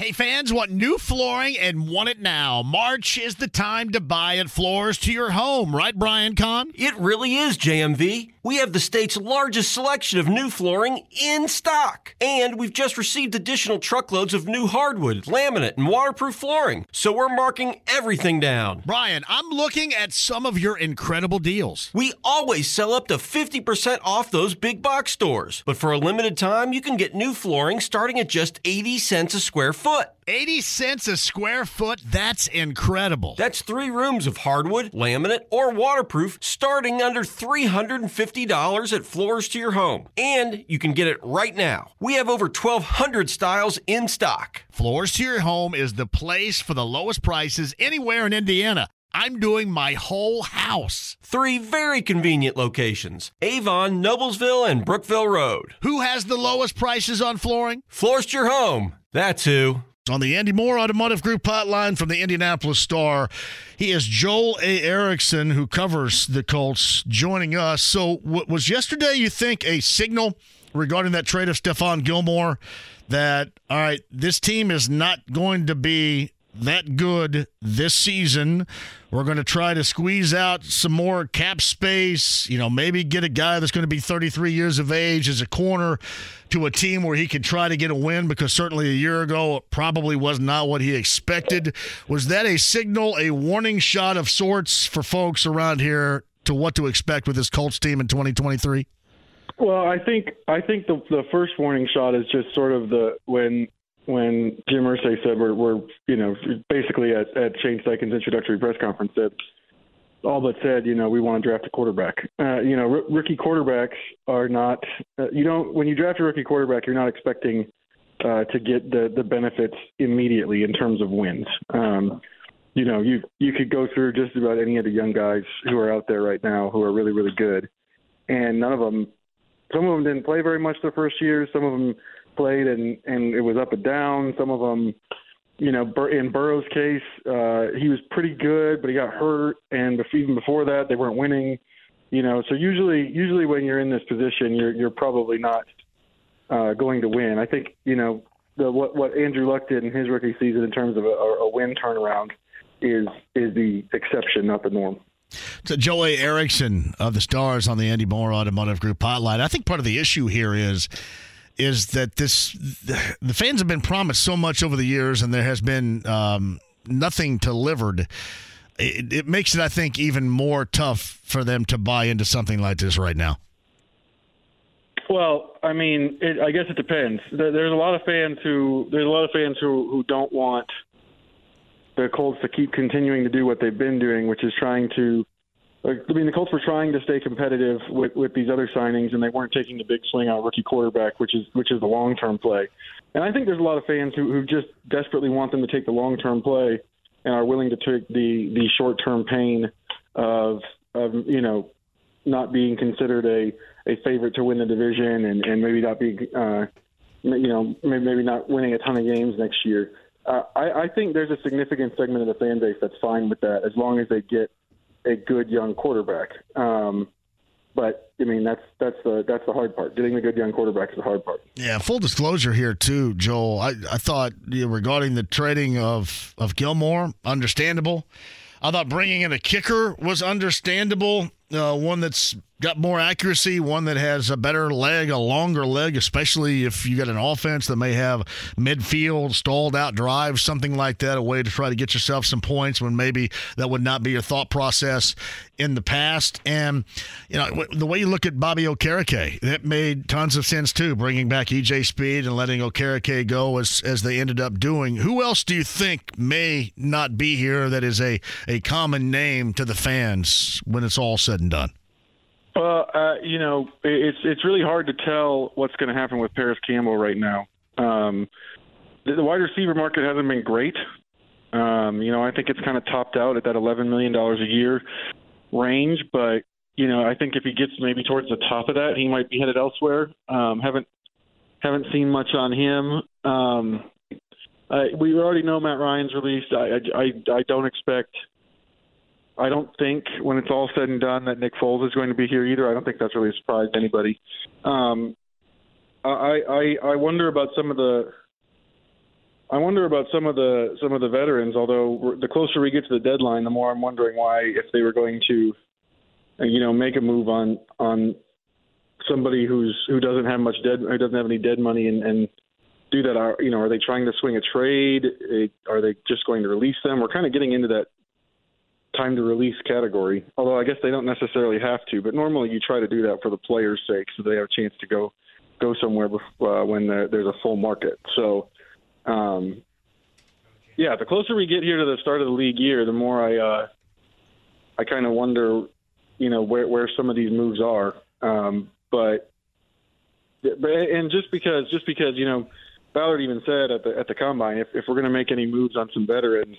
Hey, fans want new flooring and want it now. March is the time to buy at Floors to your home, right, Brian Kahn? It really is, JMV. We have the state's largest selection of new flooring in stock. And we've just received additional truckloads of new hardwood, laminate, and waterproof flooring. So we're marking everything down. Brian, I'm looking at some of your incredible deals. We always sell up to 50% off those big box stores. But for a limited time, you can get new flooring starting at just 80 cents a square foot foot. 80 cents a square foot? That's incredible. That's three rooms of hardwood, laminate, or waterproof starting under $350 at Floors to Your Home. And you can get it right now. We have over 1,200 styles in stock. Floors to Your Home is the place for the lowest prices anywhere in Indiana. I'm doing my whole house. Three very convenient locations Avon, Noblesville, and Brookville Road. Who has the lowest prices on flooring? Floors to Your Home. That's who. On the Andy Moore Automotive Group hotline from the Indianapolis Star, he is Joel A. Erickson, who covers the Colts, joining us. So, what was yesterday, you think, a signal regarding that trade of Stephon Gilmore that, all right, this team is not going to be that good this season. We're going to try to squeeze out some more cap space, you know, maybe get a guy that's going to be 33 years of age as a corner to a team where he can try to get a win because certainly a year ago it probably was not what he expected. Was that a signal, a warning shot of sorts for folks around here to what to expect with this Colts team in 2023? Well, I think I think the the first warning shot is just sort of the when when Jim Irsay said we're, we're you know basically at, at Shane Steichen's introductory press conference that all but said you know we want to draft a quarterback. Uh, you know r- rookie quarterbacks are not uh, you don't when you draft a rookie quarterback you're not expecting uh, to get the the benefits immediately in terms of wins. Um, you know you you could go through just about any of the young guys who are out there right now who are really really good, and none of them. Some of them didn't play very much the first year. Some of them played and and it was up and down. Some of them, you know, in Burrow's case, uh, he was pretty good, but he got hurt, and even before that, they weren't winning. You know, so usually usually when you're in this position, you're you're probably not uh, going to win. I think you know the what what Andrew Luck did in his rookie season in terms of a, a win turnaround is is the exception, not the norm. To Joel A. Erickson of the Stars on the Andy Moore Automotive Group hotline. I think part of the issue here is is that this the fans have been promised so much over the years, and there has been um, nothing delivered. It, it makes it, I think, even more tough for them to buy into something like this right now. Well, I mean, it, I guess it depends. There's a lot of fans who there's a lot of fans who who don't want the Colts to keep continuing to do what they've been doing, which is trying to I mean, the Colts were trying to stay competitive with, with these other signings, and they weren't taking the big swing on rookie quarterback, which is which is the long term play. And I think there's a lot of fans who, who just desperately want them to take the long term play and are willing to take the the short term pain of of you know not being considered a a favorite to win the division and and maybe not being uh, you know maybe, maybe not winning a ton of games next year. Uh, I, I think there's a significant segment of the fan base that's fine with that as long as they get a good young quarterback. Um, but I mean that's that's the that's the hard part. Getting the good young quarterback is the hard part. Yeah, full disclosure here too, Joel. I, I thought you know, regarding the trading of of Gilmore, understandable. I thought bringing in a kicker was understandable. Uh, one that's got more accuracy, one that has a better leg, a longer leg, especially if you got an offense that may have midfield, stalled out drives, something like that, a way to try to get yourself some points when maybe that would not be your thought process in the past. And, you know, the way you look at Bobby Okereke, that made tons of sense too, bringing back EJ Speed and letting Okereke go as, as they ended up doing. Who else do you think may not be here that is a, a common name to the fans when it's all said and done? Well, uh, you know, it's it's really hard to tell what's going to happen with Parris Campbell right now. Um, the, the wide receiver market hasn't been great. Um, you know, I think it's kind of topped out at that eleven million dollars a year range, but you know, I think if he gets maybe towards the top of that, he might be headed elsewhere. Um, haven't haven't seen much on him. Um, I, we already know Matt Ryan's released. I, I I don't expect I don't think when it's all said and done that Nick Foles is going to be here either. I don't think that's really a surprise to anybody. Um, I, I I wonder about some of the. I wonder about some of the some of the veterans. Although the closer we get to the deadline, the more I'm wondering why, if they were going to, you know, make a move on on somebody who's who doesn't have much dead, who doesn't have any dead money, and, and do that. Are you know, are they trying to swing a trade? Are they just going to release them? We're kind of getting into that time to release category. Although I guess they don't necessarily have to, but normally you try to do that for the players' sake, so they have a chance to go go somewhere uh, when there's a full market. So, um, yeah, the closer we get here to the start of the league year, the more I uh, I kind of wonder, you know, where where some of these moves are. Um, but but and just because just because you know Ballard even said at the at the combine, if if we're going to make any moves on some veterans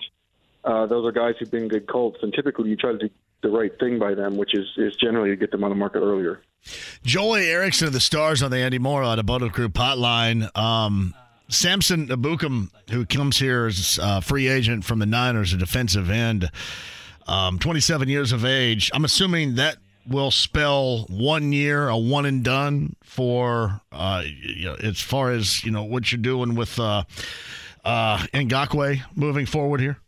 uh, those are guys who've been good Colts, and typically you try to do the right thing by them, which is is generally to get them on the market earlier. Joel A. Erickson of the Stars on the Andy Moore on a Bullet Group hotline. Um, Samson Ebukam, who comes here as a free agent from the Niners, a defensive end, um, 27 years of age. I'm assuming that will spell one year, a one and done for uh, you know, as far as you know what you're doing with uh, uh, Ngakoue moving forward here.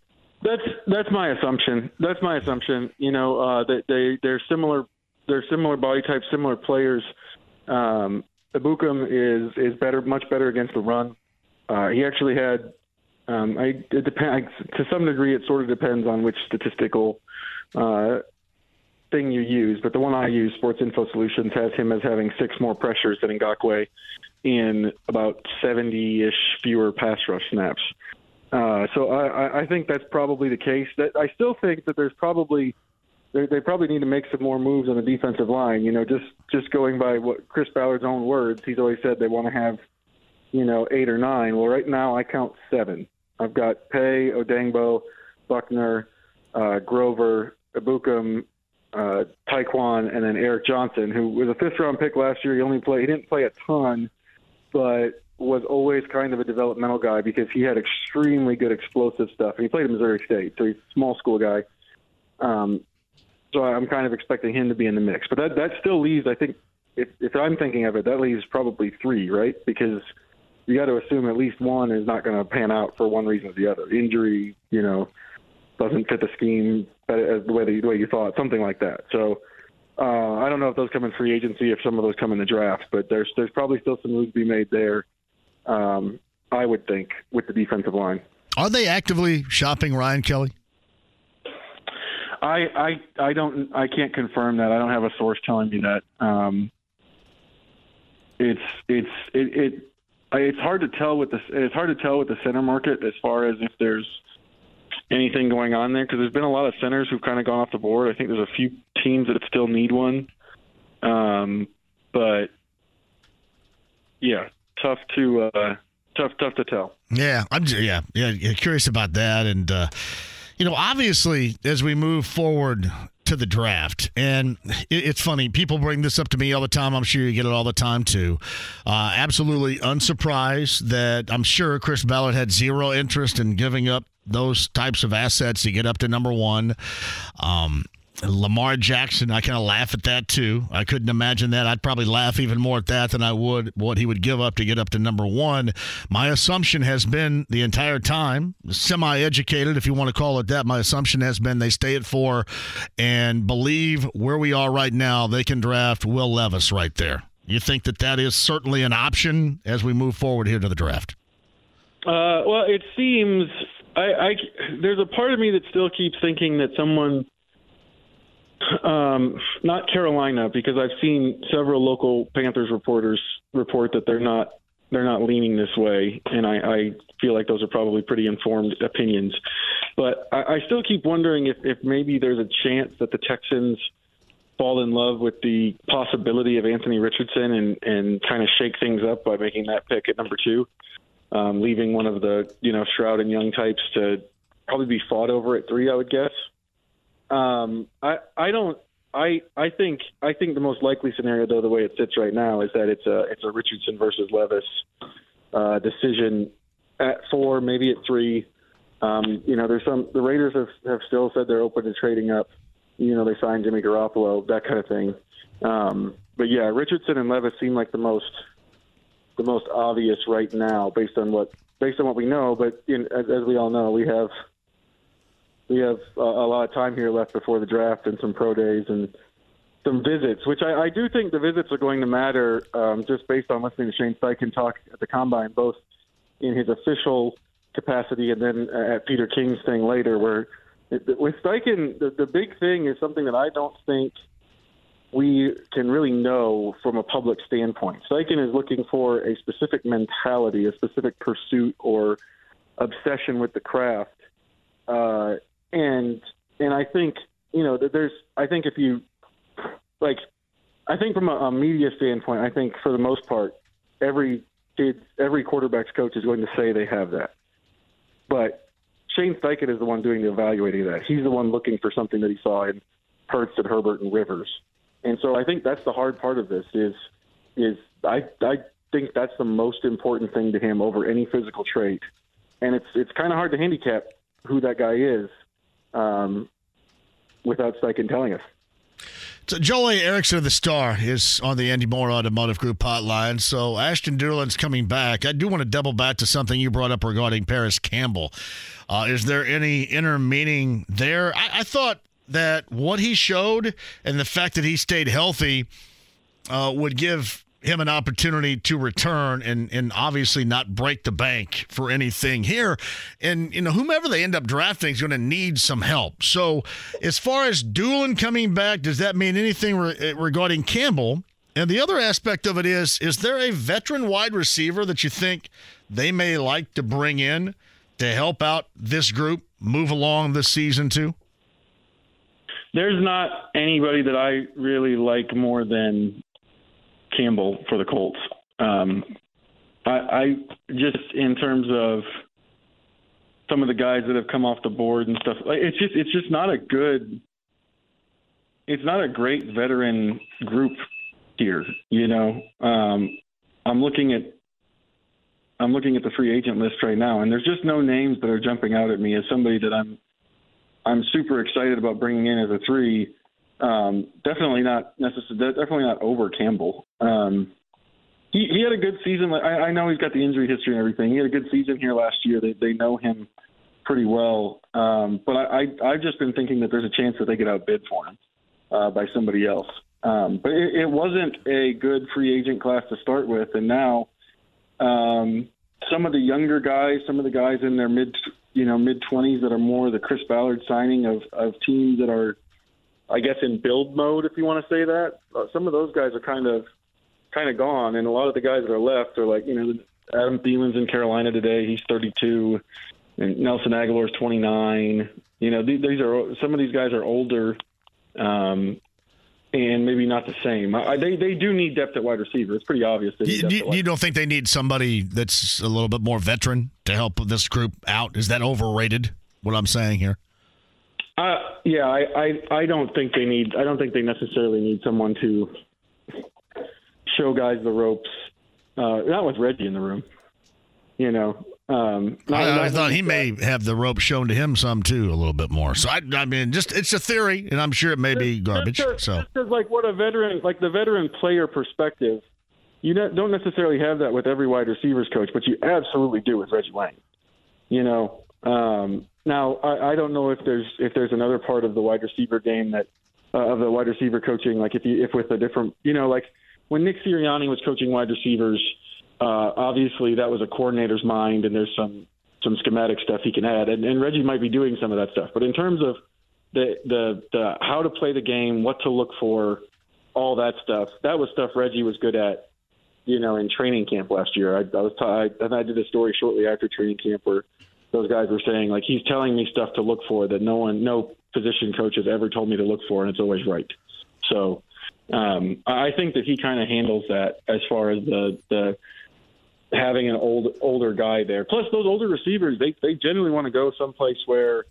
That's my assumption. That's my assumption. You know, uh, that they they're similar. They're similar body types, similar players. Um, Ebukam is is better, much better against the run. Uh, he actually had. Um, I it depend to some degree. It sort of depends on which statistical uh, thing you use, but the one I use, Sports Info Solutions, has him as having six more pressures than Ngakoue in about 70-ish fewer pass rush snaps. Uh, so I, I think that's probably the case. That I still think that there's probably they, probably need to make some more moves on the defensive line. You know, just just going by what Chris Ballard's own words, he's always said they want to have, you know, eight or nine. Well, right now I count seven. I've got Paye, Odeyingbo, Buckner, uh, Grover, Ebukam, uh, Tyquan, and then Eric Johnson, who was a fifth round pick last year. He only played. He didn't play a ton, but was always kind of a developmental guy because he had extremely good explosive stuff. And he played at Missouri State, so he's a small school guy. Um, so I'm kind of expecting him to be in the mix. But that that still leaves, I think, if if I'm thinking of it, that leaves probably three, right? Because you got to assume at least one is not going to pan out for one reason or the other. Injury, you know, doesn't fit the scheme the way the way you thought, something like that. So. Uh, I don't know if those come in free agency, if some of those come in the draft, but there's there's probably still some moves to be made there um, I would think, with the defensive line. Are they actively shopping Ryan Kelly? I I I don't I can't confirm that. I don't have a source telling me that. Um, it's it's it, it it's hard to tell with the it's hard to tell with the center market as far as if there's anything going on there because there's been a lot of centers who've kind of gone off the board. I think there's a few teams that still need one, um, but yeah, tough to uh, tough tough to tell. Yeah, I'm yeah yeah curious about that, and uh, you know, obviously as we move forward to the draft, and it's funny people bring this up to me all the time. I'm sure you get it all the time too. Uh, absolutely unsurprised that I'm sure Chris Ballard had zero interest in giving up those types of assets to get up to number one. Um, Lamar Jackson, I kind of laugh at that too. I couldn't imagine that. I'd probably laugh even more at that than I would what he would give up to get up to number one. My assumption has been the entire time, semi educated, if you want to call it that, my assumption has been they stay at four and believe where we are right now, they can draft Will Levis right there. You think that that is certainly an option as we move forward here to the draft? Uh, well, it seems I, I there's a part of me that still keeps thinking that someone um, not Carolina, because I've seen several local Panthers reporters report that they're not they're not leaning this way, and I, I feel like those are probably pretty informed opinions. But I, I still keep wondering if, if maybe there's a chance that the Texans fall in love with the possibility of Anthony Richardson and and kind of shake things up by making that pick at number two, um, leaving one of the you know Stroud and Young types to probably be fought over at three, I would guess. Um, I I don't. I I think I think the most likely scenario, though, the way it sits right now, is that it's a it's a Richardson versus Levis uh, decision at four, maybe at three. Um, you know, there's some the Raiders have have still said they're open to trading up. You know, they signed Jimmy Garoppolo, that kind of thing. Um, but yeah, Richardson and Levis seem like the most the most obvious right now, based on what based on what we know. But in, as, as we all know, we have we have a, a lot of time here left before the draft and some pro days and some visits, which I, I do think the visits are going to matter um, just based on listening to Shane Steichen talk at the combine, both in his official capacity and then at Peter King's thing later, where with Steichen, the, the big thing is something that I don't think we can really know from a public standpoint. Steichen is looking for a specific mentality, a specific pursuit or obsession with the craft. Uh, and and I think you know there's I think if you like I think from a, a media standpoint, I think for the most part, every kid, every quarterback's coach is going to say they have that. But Shane Steichen is the one doing the evaluating of that. He's the one looking for something that he saw in Hurts and Herbert and Rivers. And so I think that's the hard part of this is is I I think that's the most important thing to him over any physical trait. And it's it's kind of hard to handicap who that guy is um, without Steichen telling us. So Joel A. Erickson of the Star is on the Andy Moore Automotive Group hotline. So Ashton Dulin's coming back. I do want to double back to something you brought up regarding Parris Campbell. Uh, is there any inner meaning there? I, I, thought that what he showed and the fact that he stayed healthy uh, would give him an opportunity to return and and obviously not break the bank for anything here. And you know, whomever they end up drafting is going to need some help. So, as far as Dulin coming back, does that mean anything re- eh, regarding Campbell? And the other aspect of it is, is there a veteran wide receiver that you think they may like to bring in to help out this group move along this season too? There's not anybody that I really like more than Campbell for the Colts. Um, I, I just in terms of some of the guys that have come off the board and stuff. It's just it's just not a good. It's not a great veteran group here. You know, um, I'm looking at I'm looking at the free agent list right now, and there's just no names that are jumping out at me as somebody that I'm I'm super excited about bringing in as a three. Um, definitely not necessarily. Definitely not over Campbell. Um, he, he had a good season. I, I know he's got the injury history and everything. He had a good season here last year. They they know him pretty well. Um, but I, I I've just been thinking that there's a chance that they get outbid for him uh, by somebody else. Um, but it, it wasn't a good free agent class to start with, and now um, some of the younger guys, some of the guys in their mid you know mid twenties that are more the Chris Ballard signing of of teams that are I guess in build mode, if you want to say that. Uh, some of those guys are kind of kind of gone, and a lot of the guys that are left are like you know Adam Thielen's in Carolina today. He's 32, and Nelson Agholor's 29. You know these, these are some of these guys are older, um, and maybe not the same. I, they they do need depth at wide receiver. It's pretty obvious. You, you, you, don't think they need somebody that's a little bit more veteran to help this group out? Is that overrated? What I'm saying here? Uh, yeah, I, I, I don't think they need. I don't think they necessarily need someone to show guys the ropes. Uh, not with Reggie in the room, you know. Um, not, I, not I thought he may have the rope shown to him some too, a little bit more. So I, I mean, just it's a theory, and I'm sure it may be garbage. Just, so just like what a veteran, like the veteran player perspective, you don't necessarily have that with every wide receivers coach, but you absolutely do with Reggie Wayne. You know, um, now, I, I don't know if there's if there's another part of the wide receiver game that uh, of the wide receiver coaching, like if you if with a different, you know, like when Nick Sirianni was coaching wide receivers, uh, obviously that was a coordinator's mind, and there's some some schematic stuff he can add, and, and Reggie might be doing some of that stuff. But in terms of the the the how to play the game, what to look for, all that stuff, that was stuff Reggie was good at, you know, in training camp last year. I, I was I did a story shortly after training camp where those guys were saying like he's telling me stuff to look for that no one, no position coach has ever told me to look for, and it's always right. So um, I think that he kind of handles that as far as the the having an old older guy there. Plus, those older receivers they they generally want to go someplace where.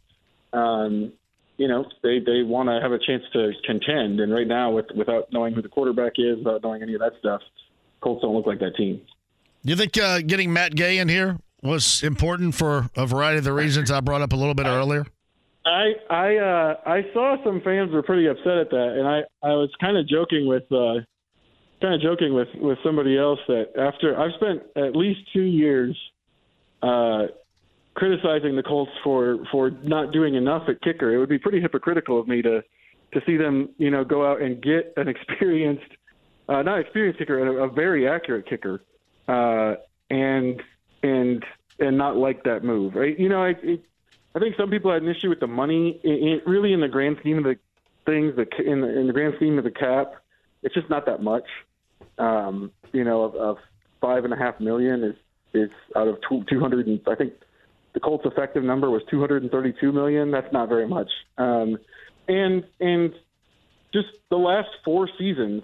Um, you know they they want to have a chance to contend, and right now, with without knowing who the quarterback is, without knowing any of that stuff, Colts don't look like that team. You think uh, getting Matt Gay in here was important for a variety of the reasons I brought up a little bit earlier? I I uh, I saw some fans were pretty upset at that, and I I was kind of joking with uh, kind of joking with with somebody else that after I've spent at least two years uh, criticizing the Colts for for not doing enough at kicker. It would be pretty hypocritical of me to to see them, you know, go out and get an experienced, uh, not experienced kicker, a, a very accurate kicker, uh, and and and not like that move. Right? You know, I it, I think some people had an issue with the money. It, it, really, in the grand scheme of the things, the in the, in the grand scheme of the cap, it's just not that much. Um, you know, of, of five and a half million is is out of two hundred and I think the Colts' effective number was 232 million. That's not very much. Um, and and just the last four seasons,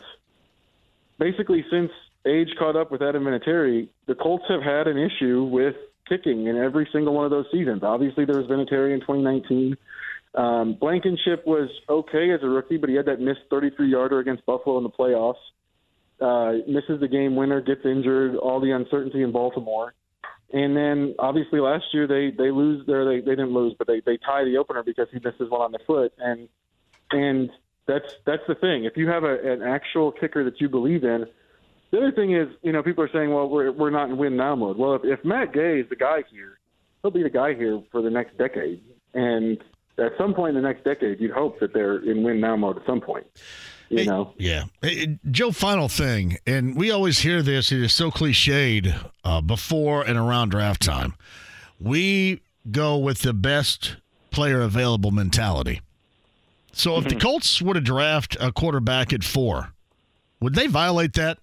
basically since age caught up with Adam Vinatieri, the Colts have had an issue with kicking in every single one of those seasons. Obviously, there was Vinatieri in 2019. Um, Blankenship was okay as a rookie, but he had that missed 33 yarder against Buffalo in the playoffs. Uh, misses the game winner, gets injured, all the uncertainty in Baltimore. And then obviously last year they they lose there they they didn't lose but they they tie the opener because he misses one on the foot and and that's that's the thing if you have a, an actual kicker that you believe in the other thing is you know people are saying well we're we're not in win now mode well if, if Matt Gay is the guy here he'll be the guy here for the next decade and at some point in the next decade you'd hope that they're in win now mode at some point you know. Yeah. Hey, Joe, final thing, and we always hear this, it is so cliched uh, before and around draft time. We go with the best player available mentality. So if mm-hmm. the Colts were to draft a quarterback at four, would they violate that?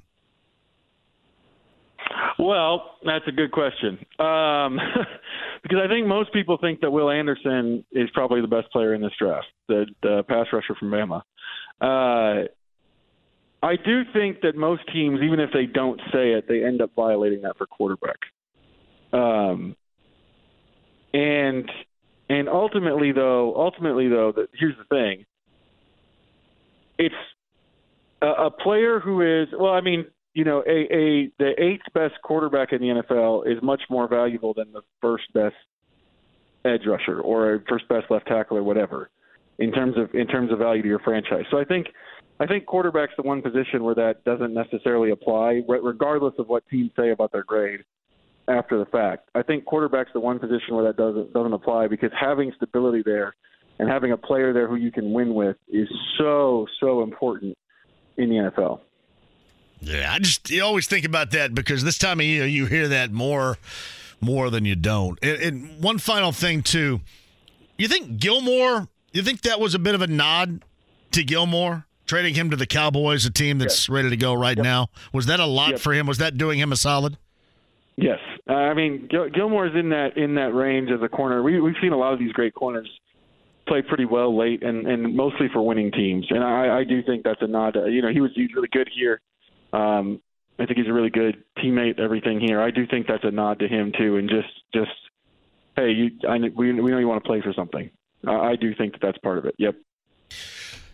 Well, that's a good question. Um, because I think most people think that Will Anderson is probably the best player in this draft, the, the pass rusher from Bama. Uh, I do think that most teams, even if they don't say it, they end up violating that for quarterback. Um, and and ultimately, though, ultimately though, that here's the thing: it's a, a player who is well. I mean, you know, a, a the eighth best quarterback in the NFL is much more valuable than the first best edge rusher or a first best left tackle or whatever in terms of in terms of value to your franchise. So I think I think quarterback's the one position where that doesn't necessarily apply, regardless of what teams say about their grade after the fact. I think quarterback's the one position where that doesn't doesn't apply because having stability there and having a player there who you can win with is so so important in the NFL. Yeah, I just you always think about that because this time of year you hear that more more than you don't. And, and one final thing too, you think Gilmore you think that was a bit of a nod to Gilmore, trading him to the Cowboys, a team that's ready to go right yep. now? Was that a lot yep. for him? Was that doing him a solid? Yes, uh, I mean Gil- Gilmore's in that in that range as a corner. We, we've seen a lot of these great corners play pretty well late, and and mostly for winning teams. And I, I do think that's a nod. To, you know, he was he's really good here. Um, I think he's a really good teammate. Everything here, I do think that's a nod to him too, and just just hey, you, I, we we know you want to play for something. I do think that that's part of it. Yep.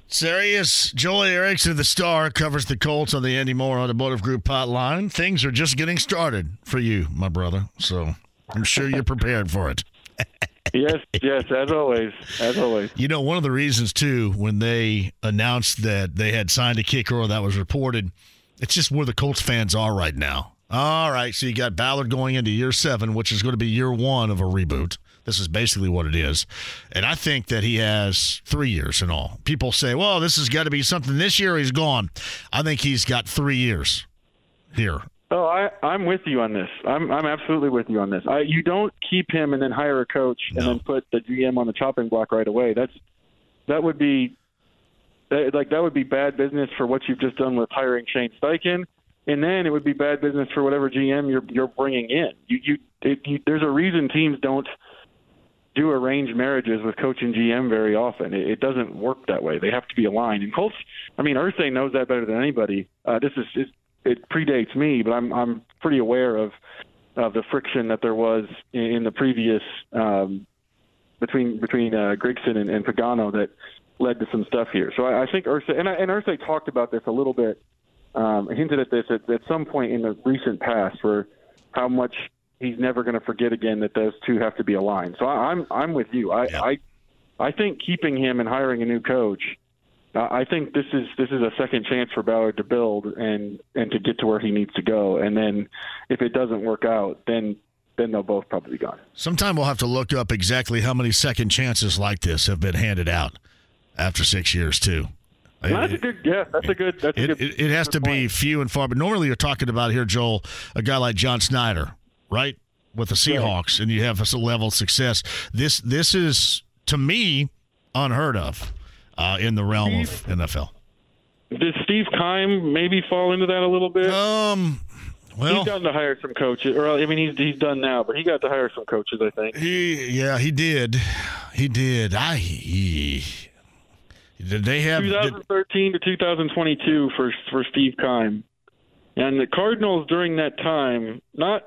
Serious Joel Erickson, the star, covers the Colts on the Andy Moore Automotive Group hotline. Things are just getting started for you, my brother. So I'm sure you're prepared for it. yes, yes, as always, as always. You know, one of the reasons too, when they announced that they had signed a kicker or that was reported, it's just where the Colts fans are right now. All right, so you got Ballard going into year seven, which is going to be year one of a reboot. This is basically what it is. And I think that he has three years in all. People say, well, this has got to be something this year he's gone. I think he's got three years here. Oh, I, I'm with you on this. I'm I'm absolutely with you on this. I, you don't keep him and then hire a coach no. and then put the GM on the chopping block right away. That's that would be like that would be bad business for what you've just done with hiring Shane Steichen, and then it would be bad business for whatever GM you're you're bringing in. You you, it, you there's a reason teams don't do arranged marriages with coach and GM very often. It, it doesn't work that way. They have to be aligned. And Colts, I mean, Irsay knows that better than anybody. Uh, this is it, it predates me, but I'm I'm pretty aware of of the friction that there was in, in the previous um, between between uh, Grigson and, and Pagano that led to some stuff here. So I, I think Irsay and, and Irsay talked about this a little bit, um, hinted at this at, at some point in the recent past, where how much he's never going to forget again that those two have to be aligned. So I, am I'm with you. I, yeah. I I think keeping him and hiring a new coach. Uh, I think this is this is a second chance for Ballard to build and and to get to where he needs to go. And then if it doesn't work out, then then they'll both probably be gone. Sometime we'll have to look up exactly how many second chances like this have been handed out after six years too. Well, that's a good. Yeah, that's a good. That's a good. it, it has to good be point. few and far. But normally you're talking about here, Joel, a guy like John Schneider, right, with the Seahawks, and you have a level of success. This this is to me unheard of uh, in the realm of NFL. Does Steve Keim maybe fall into that a little bit? Um, well, he's gotten to hire some coaches, or I mean, he's he's done now, but he got to hire some coaches, I think. he yeah he did, he did. I he, did they have? Did, 2013 to 2022 for for Steve Keim, and the Cardinals during that time not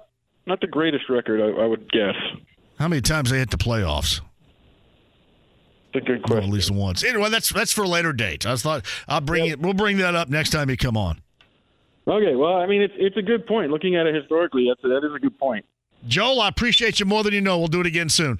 not the greatest record, I, I would guess. how many times they hit the playoffs? A good Well, question. at least once. Anyway, that's that's for a later date. I thought I'll bring it. We'll bring that up next time you come on. Okay, well, I mean, it's it's a good point. Looking at it historically, that's that is a good point. Joel, I appreciate you more than you know. We'll do it again soon.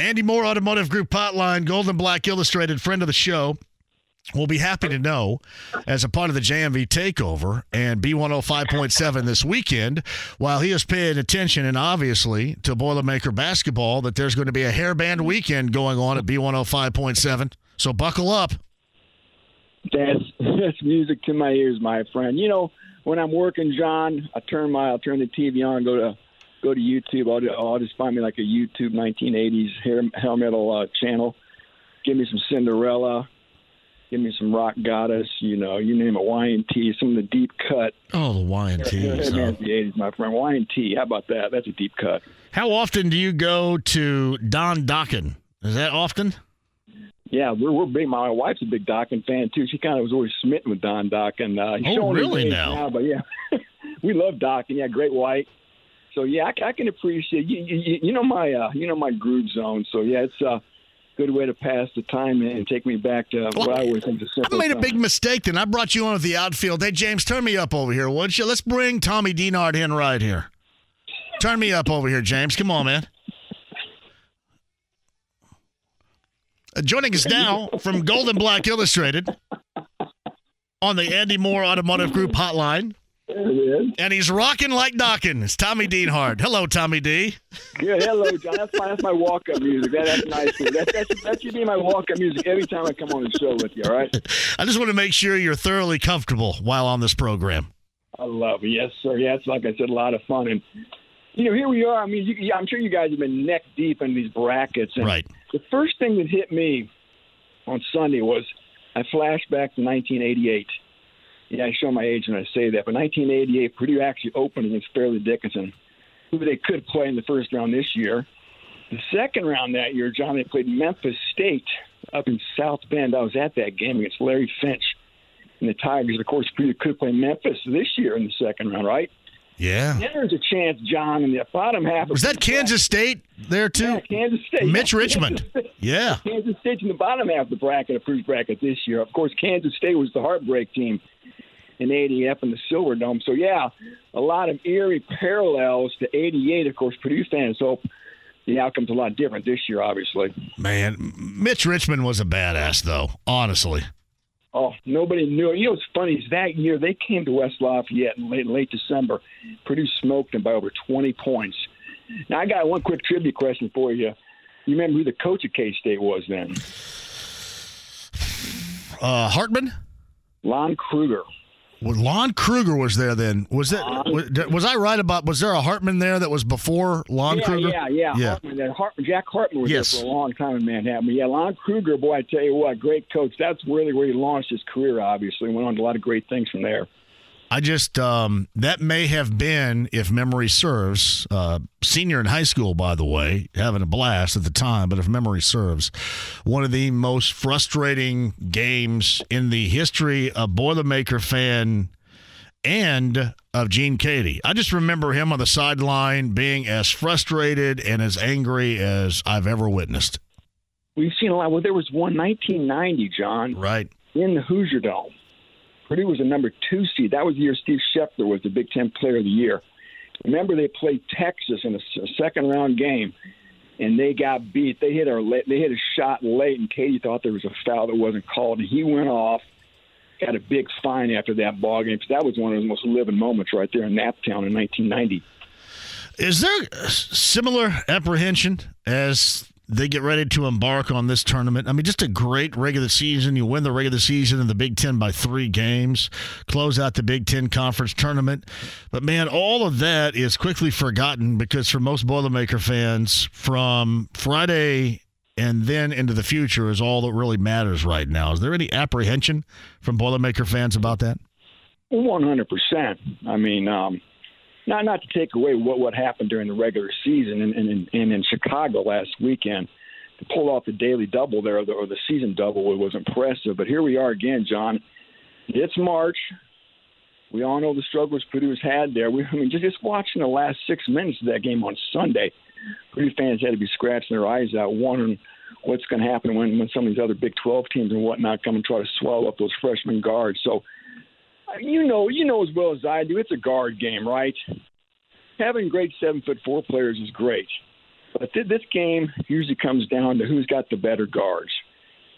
Andy Moore, Automotive Group Hotline, Gold and Black Illustrated, friend of the show. will be happy to know as a part of the JMV takeover and B105.7 this weekend, while he is paying attention and obviously to Boilermaker basketball, that there's going to be a hairband weekend going on at B105.7. So buckle up. That's that's music to my ears, my friend. You know, when I'm working, John, I turn my I'll turn the TV on, go to go to YouTube. I'll, I'll just find me like a YouTube 1980s hair, hair metal uh, channel. Give me some Cinderella. Give me some Rock Goddess. You know, you name it, Y&T. Some of the deep cut. Oh, the Y and T's. That's huh? the 80s, my friend. Y&T. How about that? That's a deep cut. How often do you go to Don Dokken? Is that often? Yeah, we're we're big. My wife's a big Dokken fan too. She kind of was always smitten with Don Dokken. Uh, he's Oh, really age now? But yeah, we love Dokken. Yeah, great white. So yeah, I can appreciate you, you. You know my uh, you know my groove zone. So yeah, it's a good way to pass the time and take me back to what I was I made a big mistake then. I brought you on with the outfield. Hey, James, turn me up over here, would you? Let's bring Tommy Dienhart in right here. Turn me up over here, James. Come on, man. Uh, joining us now from Gold and Black Illustrated on the Andy Moore Automotive Group hotline. There it is. And he's rocking like Dokken. It's Tommy Dienhart. Hello, Tommy D. Good. Hello, John. That's my that's my walk up music. That, that's nice. That, that's, that should be my walk up music every time I come on the show with you. All right. I just want to make sure you're thoroughly comfortable while on this program. I love it. Yes, sir. Yeah, it's like I said, a lot of fun. And you know, here we are. I mean, you, I'm sure you guys have been neck deep in these brackets. And Right. The first thing that hit me on Sunday was I flashed back to 1988. Yeah, I show my age when I say that, but 1988, Purdue actually opened against Fairleigh Dickinson, who they could play in the first round this year. The second round that year, John, they played Memphis State up in South Bend. I was at that game against Larry Finch and the Tigers. Of course, Purdue could play Memphis this year in the second round, right? Yeah. Then there's a chance, John, in the bottom half. Was that Kansas State there too? Yeah, Kansas State. Mitch Yeah, Richmond. Kansas. Yeah. Kansas State's in the bottom half of the bracket, approved bracket this year. Of course, Kansas State was the heartbreak team in 88 up in the Silver Dome. So, yeah, a lot of eerie parallels to 88. Of course, Purdue fans hope the outcome's a lot different this year, obviously. Man, Mitch Richmond was a badass, though. Honestly, Oh, nobody knew. It. You know what's funny is that year they came to West Lafayette in late, late December. Purdue smoked them by over 20 points. Now, I got one quick trivia question for you. You remember who the coach of K State was then? uh, Hartman. Lon Kruger. Well, Lon Kruger was there then. Was it? Uh-huh. Was, was I right about? Was there a Hartman there that was before Lon yeah, Kruger? Yeah, yeah, yeah. Hartman, Hartman, Jack Hartman was Yes. there for a long time in Manhattan. But yeah, Lon Kruger, boy, I tell you what, great coach. That's really where he launched his career. Obviously, went on to a lot of great things from there. I just um, that may have been, if memory serves, uh, senior in high school, by the way, having a blast at the time. But if memory serves, one of the most frustrating games in the history of Boilermaker fan and of Gene Keady. I just remember him on the sideline being as frustrated and as angry as I've ever witnessed. We've seen a lot. Well, there was one 1990, John, Right. in the Hoosier Dome. Purdue was a number two seed. That was the year Steve Scheffler was the Big Ten Player of the Year. Remember, they played Texas in a second round game, and they got beat. They hit a they hit a shot late, and Keady thought there was a foul that wasn't called, and he went off. Got a big fine after that ball game. That was one of the most living moments right there in Naptown in 1990. Is there similar apprehension as they get ready to embark on this tournament? I mean, just a great regular season. You win the regular season in the Big Ten by three games, close out the Big Ten conference tournament. But man, all of that is quickly forgotten because for most Boilermaker fans, from Friday and then into the future is all that really matters right now. Is there any apprehension from Boilermaker fans about that? One hundred percent. I mean, um, not not to take away what what happened during the regular season and, and, and in Chicago last weekend to pull off the daily double there or the, or the season double it was impressive. But here we are again, John. It's March. We all know the struggles Purdue's had there. We, I mean, just, just watching the last six minutes of that game on Sunday, Purdue fans had to be scratching their eyes out, wondering what's going to happen when, when some of these other Big 12 teams and whatnot come and try to swallow up those freshman guards. So, you know, you know as well as I do, it's a guard game, right? Having great seven foot four players is great, but th- this game usually comes down to who's got the better guards.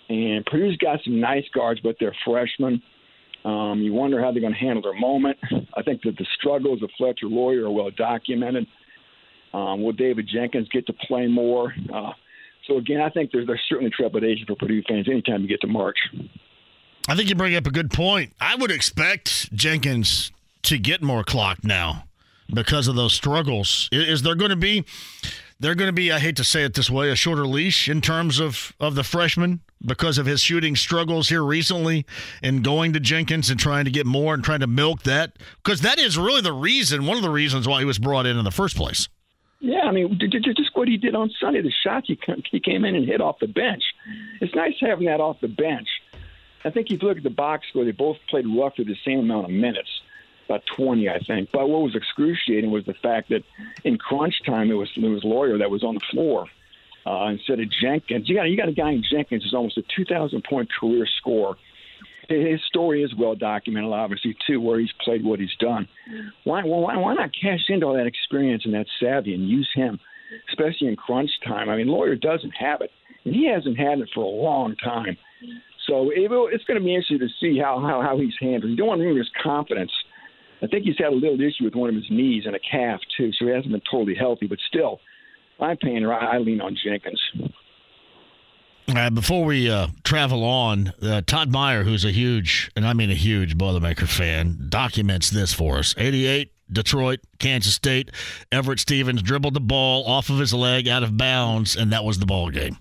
And Purdue's got some nice guards, but they're freshmen. Um, you wonder how they're going to handle their moment. I think that the struggles of Fletcher Loyer are well documented. Um, will David Jenkins get to play more? Uh, so again, I think there's, there's certainly trepidation for Purdue fans anytime you get to March. I think you bring up a good point. I would expect Jenkins to get more clock now because of those struggles. I- Is there going to be they're going to be I hate to say it this way, a shorter leash in terms of of the freshman because of his shooting struggles here recently and going to Jenkins and trying to get more and trying to milk that because that is really the reason, one of the reasons why he was brought in in the first place. Yeah, I mean, just what he did on Sunday, the shots he he came in and hit off the bench. It's nice having that off the bench. I think if you look at the box score, they both played roughly the same amount of minutes, about 20, I think. But what was excruciating was the fact that in crunch time, it was it was Loyer that was on the floor uh, instead of Jenkins. You got you got a guy in Jenkins who's almost a 2,000 point career score. His story is well documented, obviously, too, where he's played what he's done. Why, why, why not cash into all that experience and that savvy and use him, especially in crunch time? I mean, Loyer doesn't have it, and he hasn't had it for a long time. So it, will- it's going to be interesting to see how, how, how he's handled. You don't want to lose his confidence. I think he's had a little issue with one of his knees and a calf, too, so he hasn't been totally healthy. But still, I'm paying. I, I lean on Jenkins. Uh, before we uh, travel on, uh, Todd Meyer, who's a huge, and I mean a huge Boilermaker fan, documents this for us. 88, Detroit, Kansas State. Everett Stevens dribbled the ball off of his leg out of bounds, and that was the ball game.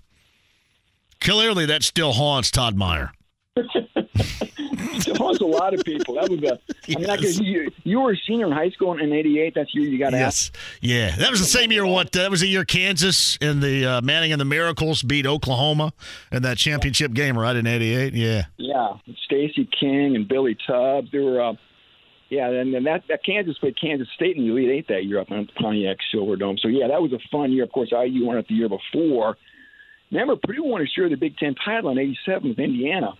Clearly, that still haunts Todd Meyer. It haunts a lot of people. That was a. I mean, I guess you, you were a senior in high school in '88. That's year you got asked. Yes. Yeah, that was the same year. What that was the year Kansas and the uh, Manning and the Miracles beat Oklahoma in that championship game, right in '88. Yeah, Yeah, Stacy King and Billy Tubbs. They were. Uh, yeah, and then that, that Kansas played Kansas State in the Elite Eight that year up in the Pontiac Silverdome. So yeah, that was a fun year. Of course, IU won it the year before. Remember, Purdue won a share of the Big Ten title in '87 with Indiana.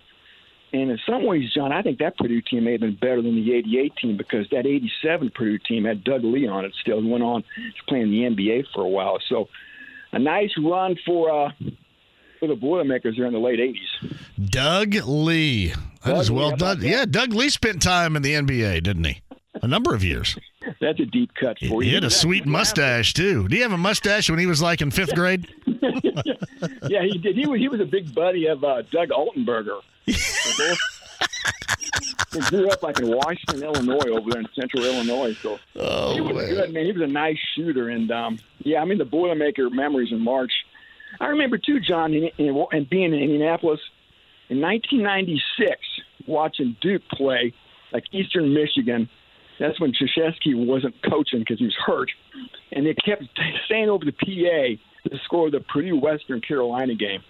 And in some ways, John, I think that Purdue team may have been better than the '88 team because that '87 Purdue team had Doug Lee on it. Still, he went on to play in the NBA for a while. So, a nice run for uh, for the Boilermakers there in the late '80s. Doug Lee. That Doug is well done. Yeah, Doug Lee spent time in the NBA, didn't he? A number of years. That's a deep cut for you. He had a sweet mustache too. Did he have a mustache when he was like in fifth grade? yeah, he did. He was he was a big buddy of uh, Doug Altenberger. he grew up like in Washington, Illinois, over there in Central Illinois. So oh, he was man. good, man. He was a nice shooter, and um, yeah, I mean the Boilermaker memories in March. I remember too, John, and in, in, being in Indianapolis in 1996, watching Duke play like Eastern Michigan. That's when Krzyzewski wasn't coaching because he was hurt, and they kept staying over the PA to score the Purdue Western Carolina game.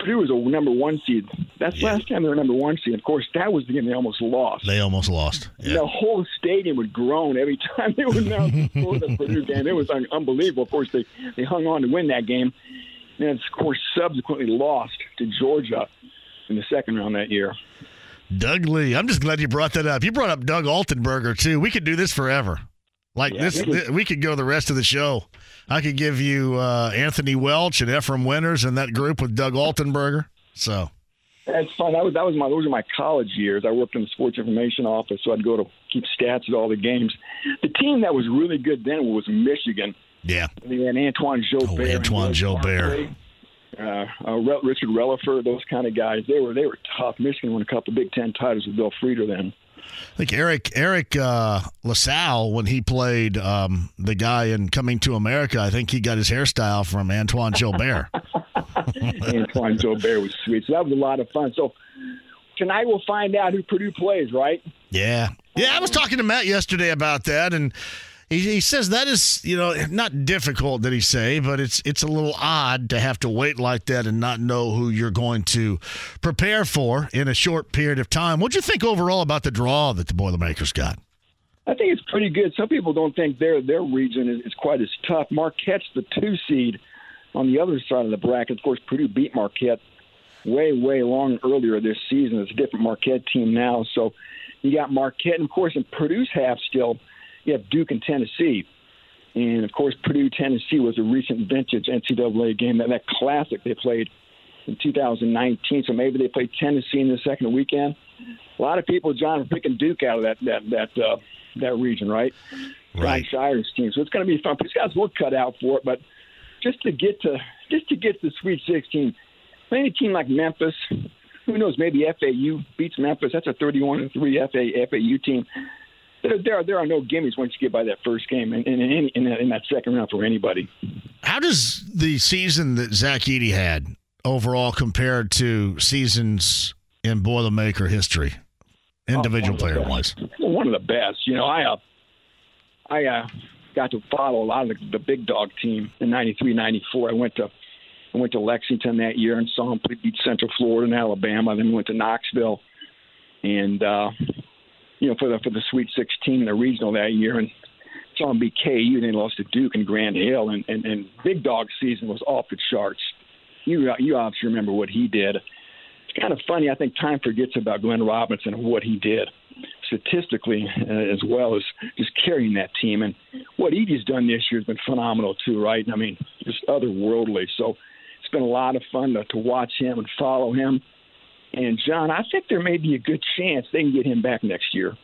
Purdue was a number one seed. That's Yeah. last time they were number one seed. Of course, that was the game they almost lost. They almost lost. Yeah. The whole stadium would groan every time they would announce the score of the Purdue game. It was un- unbelievable. Of course, they, they hung on to win that game. And, of course, subsequently lost to Georgia in the second round that year. Doug Lee. I'm just glad you brought that up. You brought up Doug Altenberger too. We could do this forever. Like Yeah, this, th- we could go the rest of the show. I could give you uh, Anthony Welch and Efrem Winters and that group with Doug Altenberger. So That's fun. That was that was my those were my college years. I worked in the sports information office, so I'd go to keep stats at all the games. The team that was really good then was Michigan. yeah, They had Antoine Joubert, Oh, Antoine and Will Joubert. Barkley, uh, uh, Richard Rellford, those kind of guys. They were they were tough. Michigan won a couple of Big Ten titles with Bill Frieder then. I think Eric Eric uh, LaSalle when he played um, the guy in Coming to America. I think he got his hairstyle from Antoine Gilbert. Antoine Joubert was sweet. So that was a lot of fun. So tonight we'll find out who Purdue plays, right? Yeah. Yeah, I was talking to Matt yesterday about that and he, he says that is, you know, not difficult did he say, but it's it's a little odd to have to wait like that and not know who you're going to prepare for in a short period of time. What'd you think overall about the draw that the Boilermakers got? I think it's pretty good. Some people don't think their their region is, is quite as tough. Marquette's the two seed on the other side of the bracket. Of course, Purdue beat Marquette way, way long earlier this season. It's a different Marquette team now. So you got Marquette, and of course, in Purdue's half still, you have Duke and Tennessee. And of course, Purdue Tennessee was a recent vintage NCAA game, that, that classic they played in 2019. So maybe they play Tennessee in the second weekend. A lot of people, John, are picking Duke out of that that that uh, that region, right? Right. Jon Scheyer's team. So it's going to be fun. These guys were cut out for it, but just to get to just to get to the Sweet 16, playing a team like Memphis, who knows? Maybe FAU beats Memphis. That's a 31 and three FAU team. There, there are there are no gimmies once you get by that first game and in, in, in, that, in that second round for anybody. How does the season that Zach Edey had overall compared to seasons in Boilermaker history, individual Oh, one of the player wise? Well, one of the best. You know, I uh, I uh, got to follow a lot of the, the big dog team in '93, '94. I went to I went to Lexington that year and saw them beat Central Florida and Alabama. Then went to Knoxville, and uh, you know for the for the Sweet 16 in the regional that year, and saw them beat KU. They lost to Duke and Grant Hill, and, and and big dog season was off the charts. You you obviously remember what he did. It's kind of funny. I think time forgets about Glenn Robinson and what he did statistically uh, as well as just carrying that team. And what Edey's done this year has been phenomenal too, right? I mean, just otherworldly. So it's been a lot of fun to, to watch him and follow him. And John, I think there may be a good chance they can get him back next year.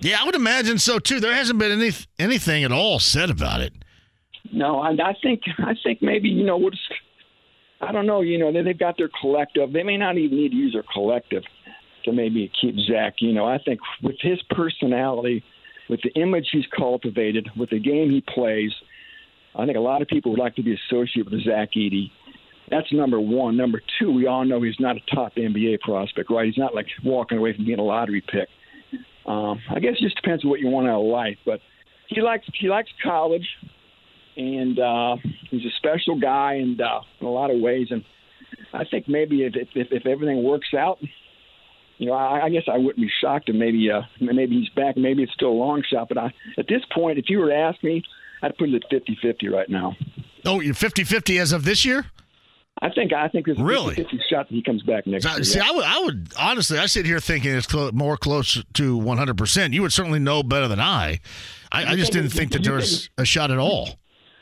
Yeah, I would imagine so too. There hasn't been any anything at all said about it. No, I, I think I think maybe you know we'll I don't know. You know they, they've got their collective. They may not even need to use their collective to maybe keep Zach. You know, I think with his personality, with the image he's cultivated, with the game he plays, I think a lot of people would like to be associated with Zach Edey. That's number one. Number two, we all know he's not a top NBA prospect, right? He's not like walking away from being a lottery pick. Um, I guess it just depends on what you want out of life, but he likes he likes college, and uh, he's a special guy, and uh, in a lot of ways. And I think maybe if if, if everything works out, you know, I, I guess I wouldn't be shocked if maybe uh, maybe he's back. Maybe it's still a long shot, but I, at this point, if you were to ask me, I'd put it at 50-50 right now. Oh, you're 50-50 as of this year? I think I think there's a Really? 50 shot that he comes back next year. See. I would, I would honestly, I sit here thinking it's clo- more close to 100. percent You would certainly know better than I. I, I just didn't think that there was a shot at all.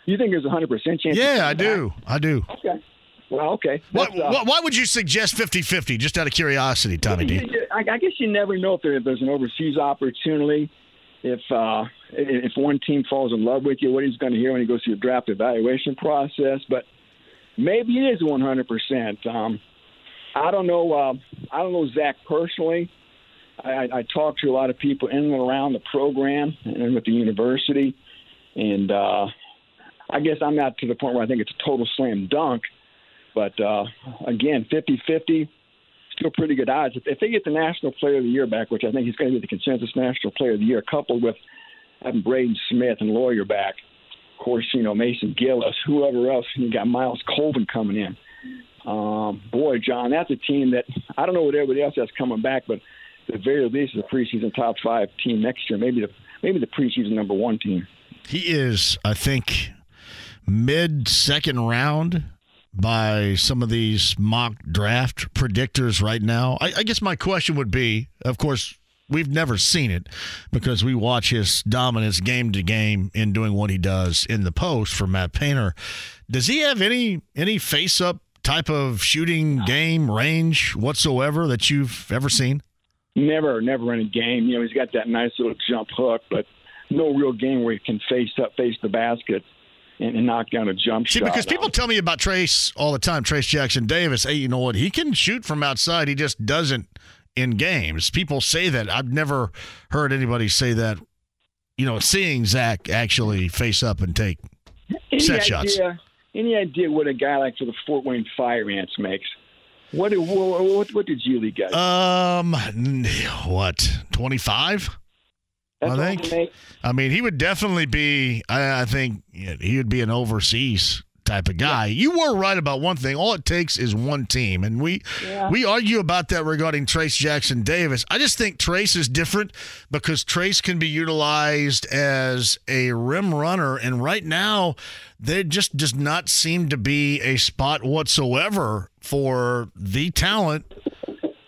You think there's a hundred percent chance? Yeah, I back? do. I do. Okay. Well, okay. Why, uh, why, why would you suggest 50-50, just out of curiosity, Tommy You- D? you- I, I guess you never know if, there, if there's an overseas opportunity. If uh, if one team falls in love with you, what he's going to hear when he goes through the draft evaluation process. But maybe it is 100. percent um, I don't know. Uh, I don't know Zach personally, I, I talked to a lot of people in and around the program and with the university, and uh, I guess I'm not to the point where I think it's a total slam dunk. But uh, again, 50-50, still pretty good odds. If, if they get the National Player of the Year back, which I think he's going to be the consensus National Player of the Year, coupled with having Braden Smith and Loyer back, course, you know Mason Gillis, whoever else, you got Myles Colvin coming in. Um, boy, John, that's a team that I don't know what everybody else has coming back, but the very least, is a preseason top five team next year. Maybe the maybe the preseason number one team. He is, I think, mid second round by some of these mock draft predictors right now. I, I, guess my question would be of course, we've never seen it because we watch his dominance game to game in doing what he does in the post for Matt Painter. Does he have any any face up type of shooting game range whatsoever that you've ever seen? Never, never in a game. You know, he's got that nice little jump hook, but no real game where he can face up, face the basket and, and knock down a jump See, shot. because people tell me about Trayce all the time, Trayce Jackson Davis. Hey, you know what? He can shoot from outside. He just doesn't in games. People say that. I've never heard anybody say that. You know, seeing Zach actually face up and take any set idea, shots. Any idea what a guy like for the Fort Wayne Fire Ants makes? What did what, what, what did G League get? Um, what twenty five? I think. I mean, he would definitely be. I, I think he would be an overseas type of guy. Yeah. You were right about one thing. All it takes is one team, and we yeah. we argue about that regarding Trayce Jackson Davis. I just think Trayce is different because Trayce can be utilized as a rim runner, and right now there just does not seem to be a spot whatsoever for the talent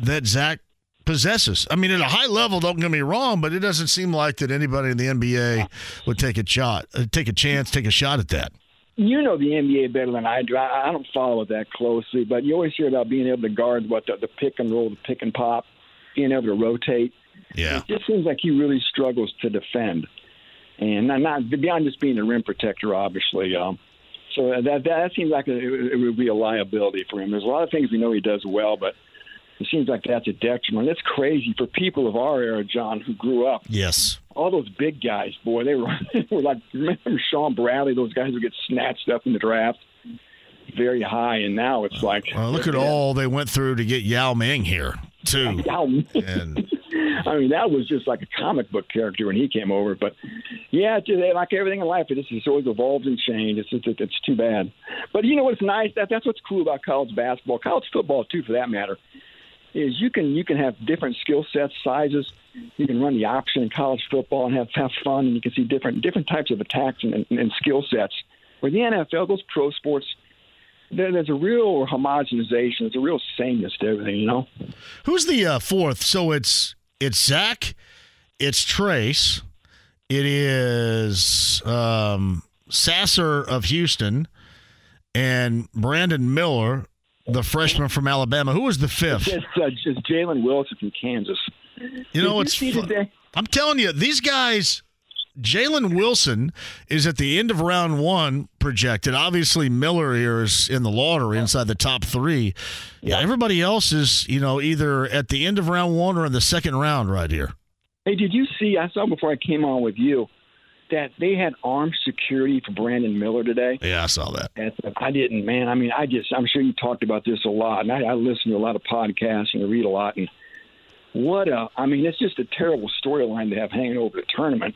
that Zach possesses. I mean, at a high level, don't get me wrong, but it doesn't seem like that anybody in the NBA would take a shot, uh, take a chance, take a shot at that. You know the NBA better than I do. I, I don't follow it that closely, but you always hear about being able to guard what the, the pick and roll, the pick and pop, being able to rotate. Yeah, it just seems like he really struggles to defend, and not, not beyond just being a rim protector, obviously. Um, so that that seems like a, it, it would be a liability for him. There's a lot of things we know he does well, but it seems like that's a detriment. That's crazy for people of our era, John, who grew up. Yes. All those big guys, boy, they were, they were like, remember Shawn Bradley, those guys who get snatched up in the draft very high, and now it's like. Well, look at all they went through to get Yao Ming here, too. Yao Ming. And... I mean, that was just like a comic book character when he came over. But yeah, just, like everything in life, it just always evolves and changed. It's just, it's too bad. But you know what's nice? That that's what's cool about college basketball, college football too, for that matter is you can you can have different skill sets, sizes. You can run the option in college football and have have fun, and you can see different different types of attacks and, and, and skill sets. Where the NFL, those pro sports, there, there's a real homogenization. There's a real sameness to everything. You know. Who's the uh, fourth? So it's it's Zach, it's Trayce, it is um, Sasser of Houston, and Brandon Miller the freshman from Alabama. Who was the fifth? It's, uh, it's Jalen Wilson from Kansas. You know what's I'm telling you, these guys. Jalen Wilson is at the end of round one projected. Obviously, Miller here is in the lottery inside the top three. Yeah, everybody else is, you know, either at the end of round one or in the second round right here. Hey, did you see? I saw before I came on with you that they had armed security for Brandon Miller today. Yeah, I saw that. Uh, I didn't, man. I mean, I just, I'm sure you talked about this a lot, and I, I listen to a lot of podcasts and I read a lot. And what a, I mean, it's just a terrible storyline to have hanging over the tournament.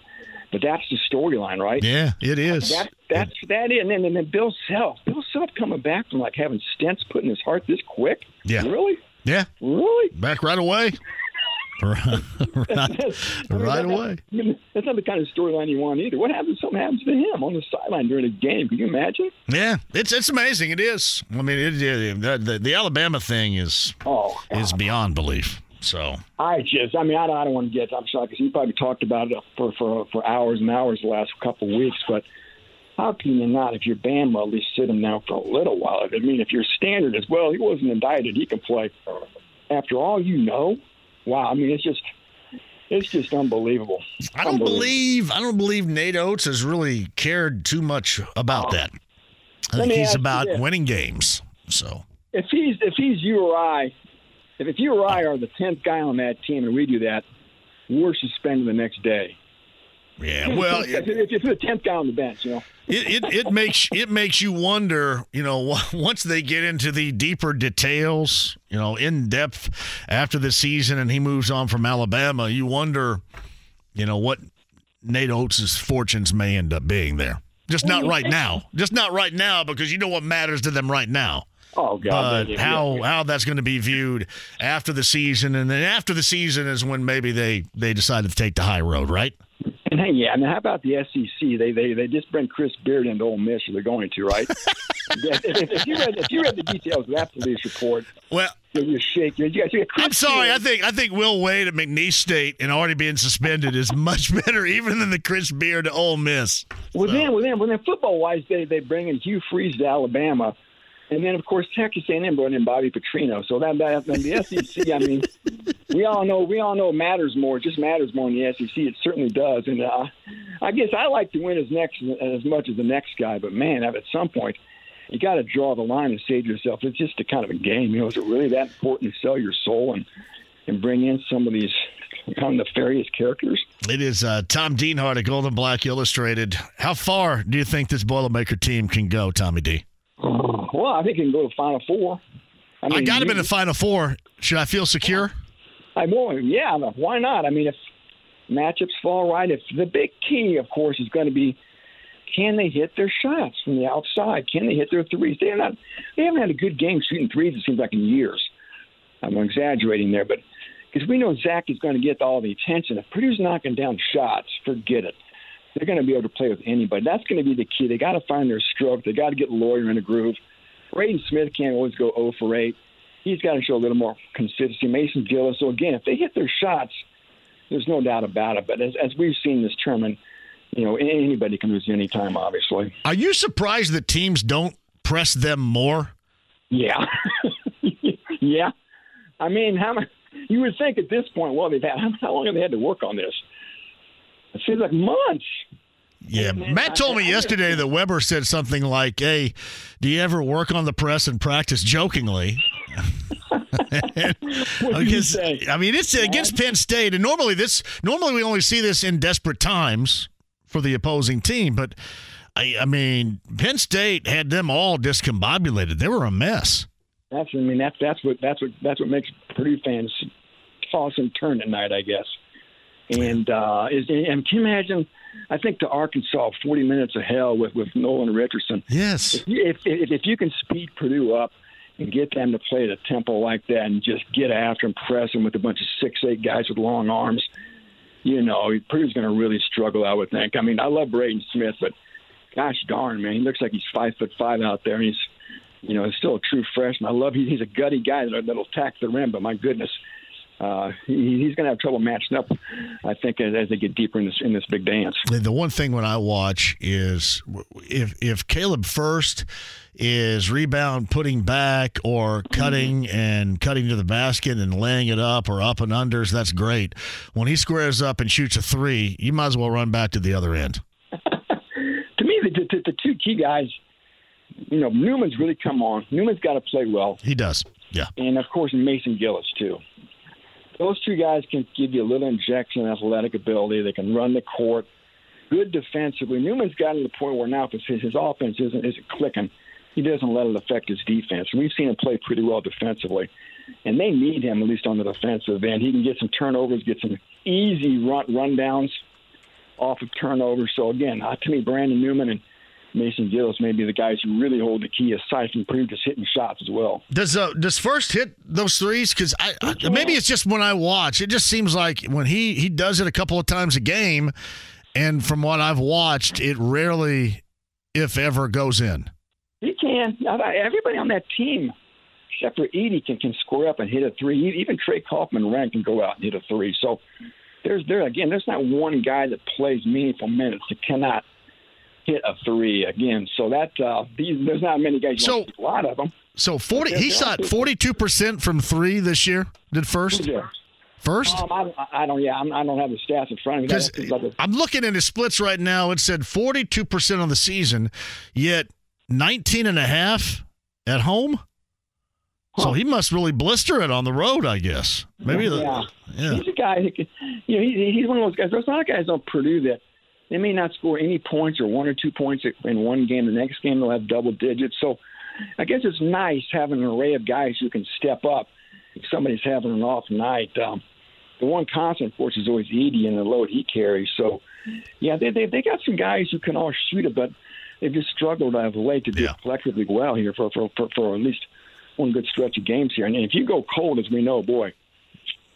But that's the storyline, right? Yeah, it is. That, that's that is. And then, and then Bill Self, Bill Self coming back from like having stents put in his heart this quick. Yeah, really? Yeah, really? Back right away. right, right away. That's not the kind of storyline you want either. What happens? Something happens to him on the sideline during a game. Can you imagine? Yeah, it's it's amazing. It is. I mean, it, it, the, the Alabama thing is oh, is beyond belief. So I just, I mean, I don't, I don't want to get. I'm shocked because you probably talked about it for for for hours and hours the last couple of weeks, but. How can you not, if you're Bama, at least sit him now for a little while? I mean, if your standard is, well, he wasn't indicted, he can play. After all you know, wow. I mean, it's just it's just unbelievable. I don't unbelievable. believe I don't believe Nate Oats has really cared too much about oh. that. I think he's about winning games. So if he's if he's you or I, if, if you or I are the tenth guy on that team and we do that, we're suspended the next day. Yeah, well, if, you're the tenth guy on the bench, you know. it, it, it makes it makes you wonder, you know, once they get into the deeper details, you know, in depth after the season, and he moves on from Alabama, you wonder, you know, what Nate Oats' fortunes may end up being there. Just not right now. Just not right now because you know what matters to them right now. Oh God! But how how that's going to be viewed after the season, and then after the season is when maybe they they decide to take the high road, right? And hey, yeah, I mean, how about the SEC? They they they just bring Chris Beard into Ole Miss. They're going to, right? if, you read if you read the details of that police report, well, you shake. You guys, I'm sorry. I think I think Will Wade at McNeese State and already being suspended is much better even than the Chris Beard to Ole Miss. Well, so. then, well, then, well, then, football wise, they they bring in Hugh Freeze to Alabama. And then, of course, Texas A&M brought in Bobby Petrino. So that, that and the SEC, I mean, we all know we all know it matters more. It just matters more in the SEC. It certainly does. And uh, I guess I like to win as next as much as the next guy. But man, at some point, you got to draw the line and say to yourself, it's just a kind of a game. You know, is it really that important to sell your soul and and bring in some of these kind of nefarious characters? It is uh, Tom Dienhart at Gold and Black Illustrated. How far do you think this Boilermaker team can go, Tommy D? Uh, well, I think it can go to Final Four. I, mean, I got him in the Final Four. Should I feel secure? I will. Yeah, why not? I mean, if matchups fall right, if the big key, of course, is going to be can they hit their shots from the outside? Can they hit their threes? They're not. They haven't had a good game shooting threes. It seems like in years. I'm exaggerating there, but because we know Zach is going to get all the attention. If Purdue's knocking down shots, forget it they're going to be able to play with anybody. That's going to be the key. They got to find their stroke. They got to get Loyer in a groove. Braden Smith can't always go 0 for 8. He's got to show a little more consistency. Mason Gillis. So again, if they hit their shots, there's no doubt about it. But as, as we've seen this tournament, you know, anybody can lose any time. Obviously. Are you surprised that teams don't press them more? Yeah, yeah. I mean, how many? You would think at this point, well, they've had how long have they had to work on this? It seems like months. Yeah, Matt told me yesterday that Weber said something like, "Hey, do you ever work on the press and practice?" Jokingly. because, I mean, it's against Penn State, and normally this normally we only see this in desperate times for the opposing team, but I, I mean, Penn State had them all discombobulated. They were a mess. That's I mean that's that's what that's what that's what makes Purdue fans toss and turn at night, I guess. And uh, is and can you imagine? I think to Arkansas, 40 minutes of hell with with Nolan Richardson. Yes. If you, if, if, if you can speed Purdue up and get them to play at a tempo like that and just get after and press them with a bunch of six eight guys with long arms, you know, Purdue's going to really struggle. I would think. I mean, I love Braden Smith, but gosh darn, man, he looks like he's five foot five out there, and he's you know, he's still a true freshman. I love he, he's a gutty guy that, that'll tack the rim, but my goodness, uh, he, he's going to have trouble matching up. I think as, as, they get deeper in this in this big dance. The one thing when I watch is if if Caleb Furst is rebound putting back or cutting mm-hmm. and cutting to the basket and laying it up or up and unders, that's great. When he squares up and shoots a three, you might as well run back to the other end. to me, the, the, the two key guys, you know, Newman's really come on. Newman's got to play well. He does. Yeah. And of course, Mason Gillis too those two guys can give you a little injection of athletic ability. They can run the court, good defensively. Newman's gotten to the point where now his, his offense isn't, isn't clicking. He doesn't let it affect his defense. We've seen him play pretty well defensively, and they need him at least on the defensive end. He can get some turnovers, get some easy run rundowns off of turnovers. So again, uh, to me, Brandon Newman and Mason Gillis may be the guys who really hold the key aside from previous hitting shots as well. Does uh, does Furst hit those threes? Because I, I, maybe it's just when I watch, it just seems like when he he does it a couple of times a game, and from what I've watched, it rarely, if ever, goes in. He can. Everybody on that team, except for Edey, can can score up and hit a three. Even Trey Kaufman Renn can go out and hit a three. So there's there again. There's not one guy that plays meaningful minutes that cannot hit a three again. So that uh, these, there's not many guys. So a lot of them. So forty, he shot forty two percent from three this year. Did Furst. Yeah. Furst? Um, I, I, don't. Yeah, I'm, I do not have the stats in front of me. Because I'm looking at his splits right now. It said 42 percent on the season, yet 19 and a half at home. So he must really blister it on the road, I guess. Maybe the, yeah. yeah. He's a guy who can, you know, he, he's one of those guys. There's a lot of guys on Purdue that they may not score any points or one or two points in one game. The next game they'll have double digits. So I guess it's nice having an array of guys who can step up if somebody's having an off night. Um, the one constant, of course, is always Edey and the load he carries. So, yeah, they they, they got some guys who can all shoot it, but they've just struggled of late to do Yeah. collectively well here for, for for for at least one good stretch of games here. And if you go cold, as we know, boy,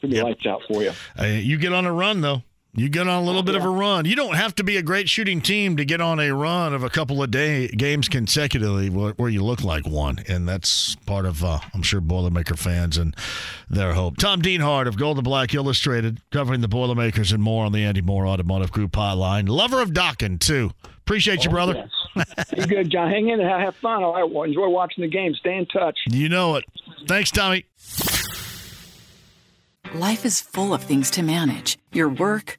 it'll be Yep. lights out for you. Uh, you get on a run though. You get on a little bit of a run. You don't have to be a great shooting team to get on a run of a couple of day games consecutively where, where you look like one, and that's part of uh, I'm sure Boilermaker fans and their hope. Tom Dienhart of Gold and Black Illustrated covering the Boilermakers and more on the Andy Moore Automotive Group hotline. Lover of Dokken too. Appreciate you, brother. Be good, John. Hang in there. Have fun. All right. Well, enjoy watching the game. Stay in touch. You know it. Thanks, Tommy. Life is full of things to manage your work,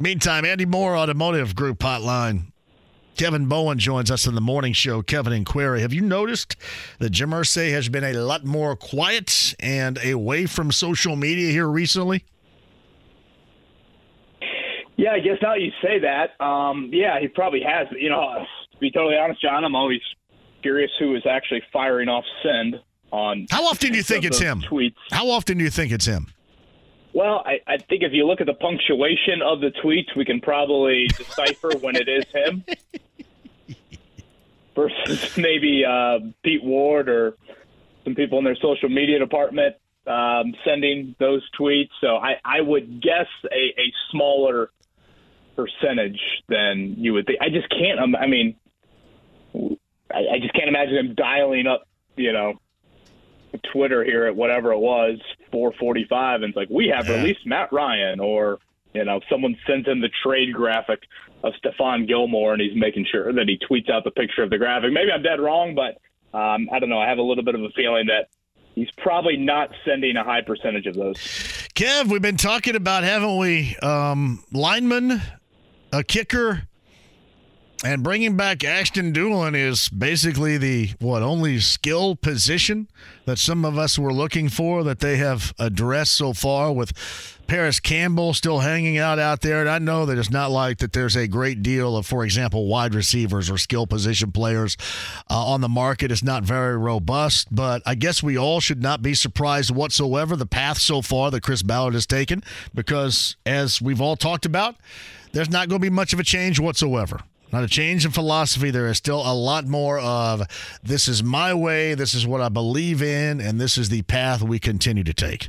Meantime, Andy Moore Automotive Group hotline. Kevin Bowen joins us in the morning show. Kevin and Query. Have you noticed that Jim Irsay has been a lot more quiet and away from social media here recently? Yeah, I guess now you say that, um, yeah, he probably has. You know, to be totally honest, John, I'm always curious who is actually firing off send on. How often do you think it's him? Tweets. How often do you think it's him? Well, I, I think if you look at the punctuation of the tweets, we can probably decipher when it is him versus maybe uh, Pete Ward or some people in their social media department um, sending those tweets. So I, I would guess a, a smaller percentage than you would think. I just can't. um, I mean, I, I just can't imagine him dialing up, you know, Twitter here at whatever it was, 445, and it's like, we have Yeah. released Matt Ryan, or, you know, someone sends in the trade graphic of Stephon Gilmore, and he's making sure that he tweets out the picture of the graphic. Maybe I'm dead wrong, but um, I don't know. I have a little bit of a feeling that he's probably not sending a high percentage of those. Kev, we've been talking about, haven't we? Um, lineman, a kicker, and bringing back Ashton Dulin is basically the what only skill position that some of us were looking for that they have addressed so far with Parris Campbell still hanging out out there. And I know that it's not like that there's a great deal of, for example, wide receivers or skill position players uh, on the market. It's not very robust, but I guess we all should not be surprised whatsoever the path so far that Chris Ballard has taken because, as we've all talked about, there's not going to be much of a change whatsoever. Not a change in philosophy. There is still a lot more of this is my way, this is what I believe in, and this is the path we continue to take.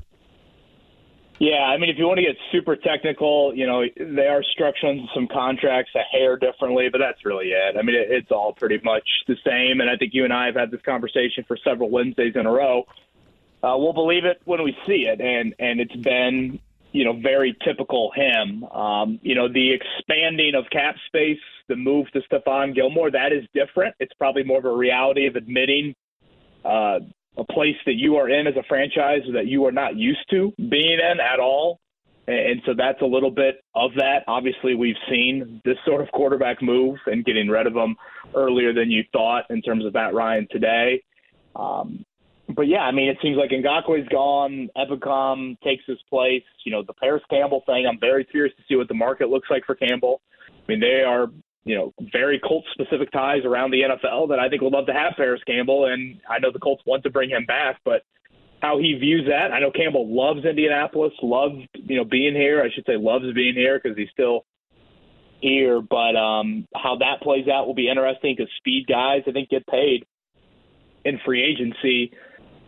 Yeah, I mean, if you want to get super technical, you know, they are structuring some contracts a hair differently, but that's really it. I mean, it, it's all pretty much the same. And I think you and I have had this conversation for several Wednesdays in a row. Uh, we'll believe it when we see it, and and it's been, you know, very typical him. Um, you know, the expanding of cap space, the move to Stephon Gilmore, that is different. It's probably more of a reality of admitting. Uh, a place that you are in as a franchise that you are not used to being in at all. And so that's a little bit of that. Obviously, we've seen this sort of quarterback move and getting rid of him earlier than you thought in terms of Matt Ryan today. Um, but yeah, I mean, it seems like Ngakoue's gone. Ebukam takes his place. You know, the Parris Campbell thing. I'm very curious to see what the market looks like for Campbell. I mean, they are you know, very Colts specific ties around the NFL that I think would love to have Parris Campbell. And I know the Colts want to bring him back, but how he views that, I know Campbell loves Indianapolis, loves, you know, being here. I should say loves being here because he's still here. But um, how that plays out will be interesting because speed guys, I think, get paid in free agency.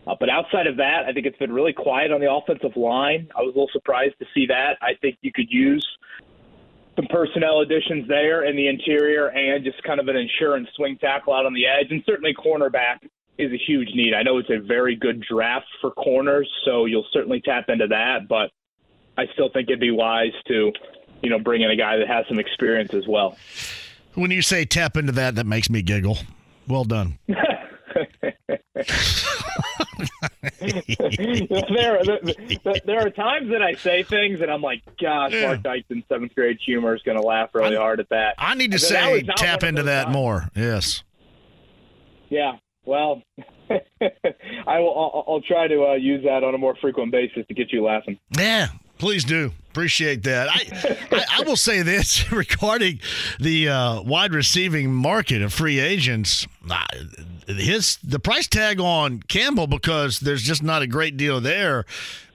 Uh, but outside of that, I think it's been really quiet on the offensive line. I was a little surprised to see that. I think you could use some personnel additions there in the interior and just kind of an insurance swing tackle out on the edge. And certainly cornerback is a huge need. I know it's a very good draft for corners, so you'll certainly tap into that. But I still think it'd be wise to, you know, bring in a guy that has some experience as well. When you say tap into that, that makes me giggle. Well done. there, there, there are times that I say things and I'm like, gosh, Yeah. Mark Dykton's seventh grade humor is going to laugh really hard at that. I need to say tap into that times. more. Yes. Yeah, well, I will. I'll, I'll try to uh, use that on a more frequent basis to get you laughing. Yeah, please do. Appreciate that. I, I, I will say this regarding the uh, wide receiving market of free agents. uh, His the price tag on Campbell because there's just not a great deal there,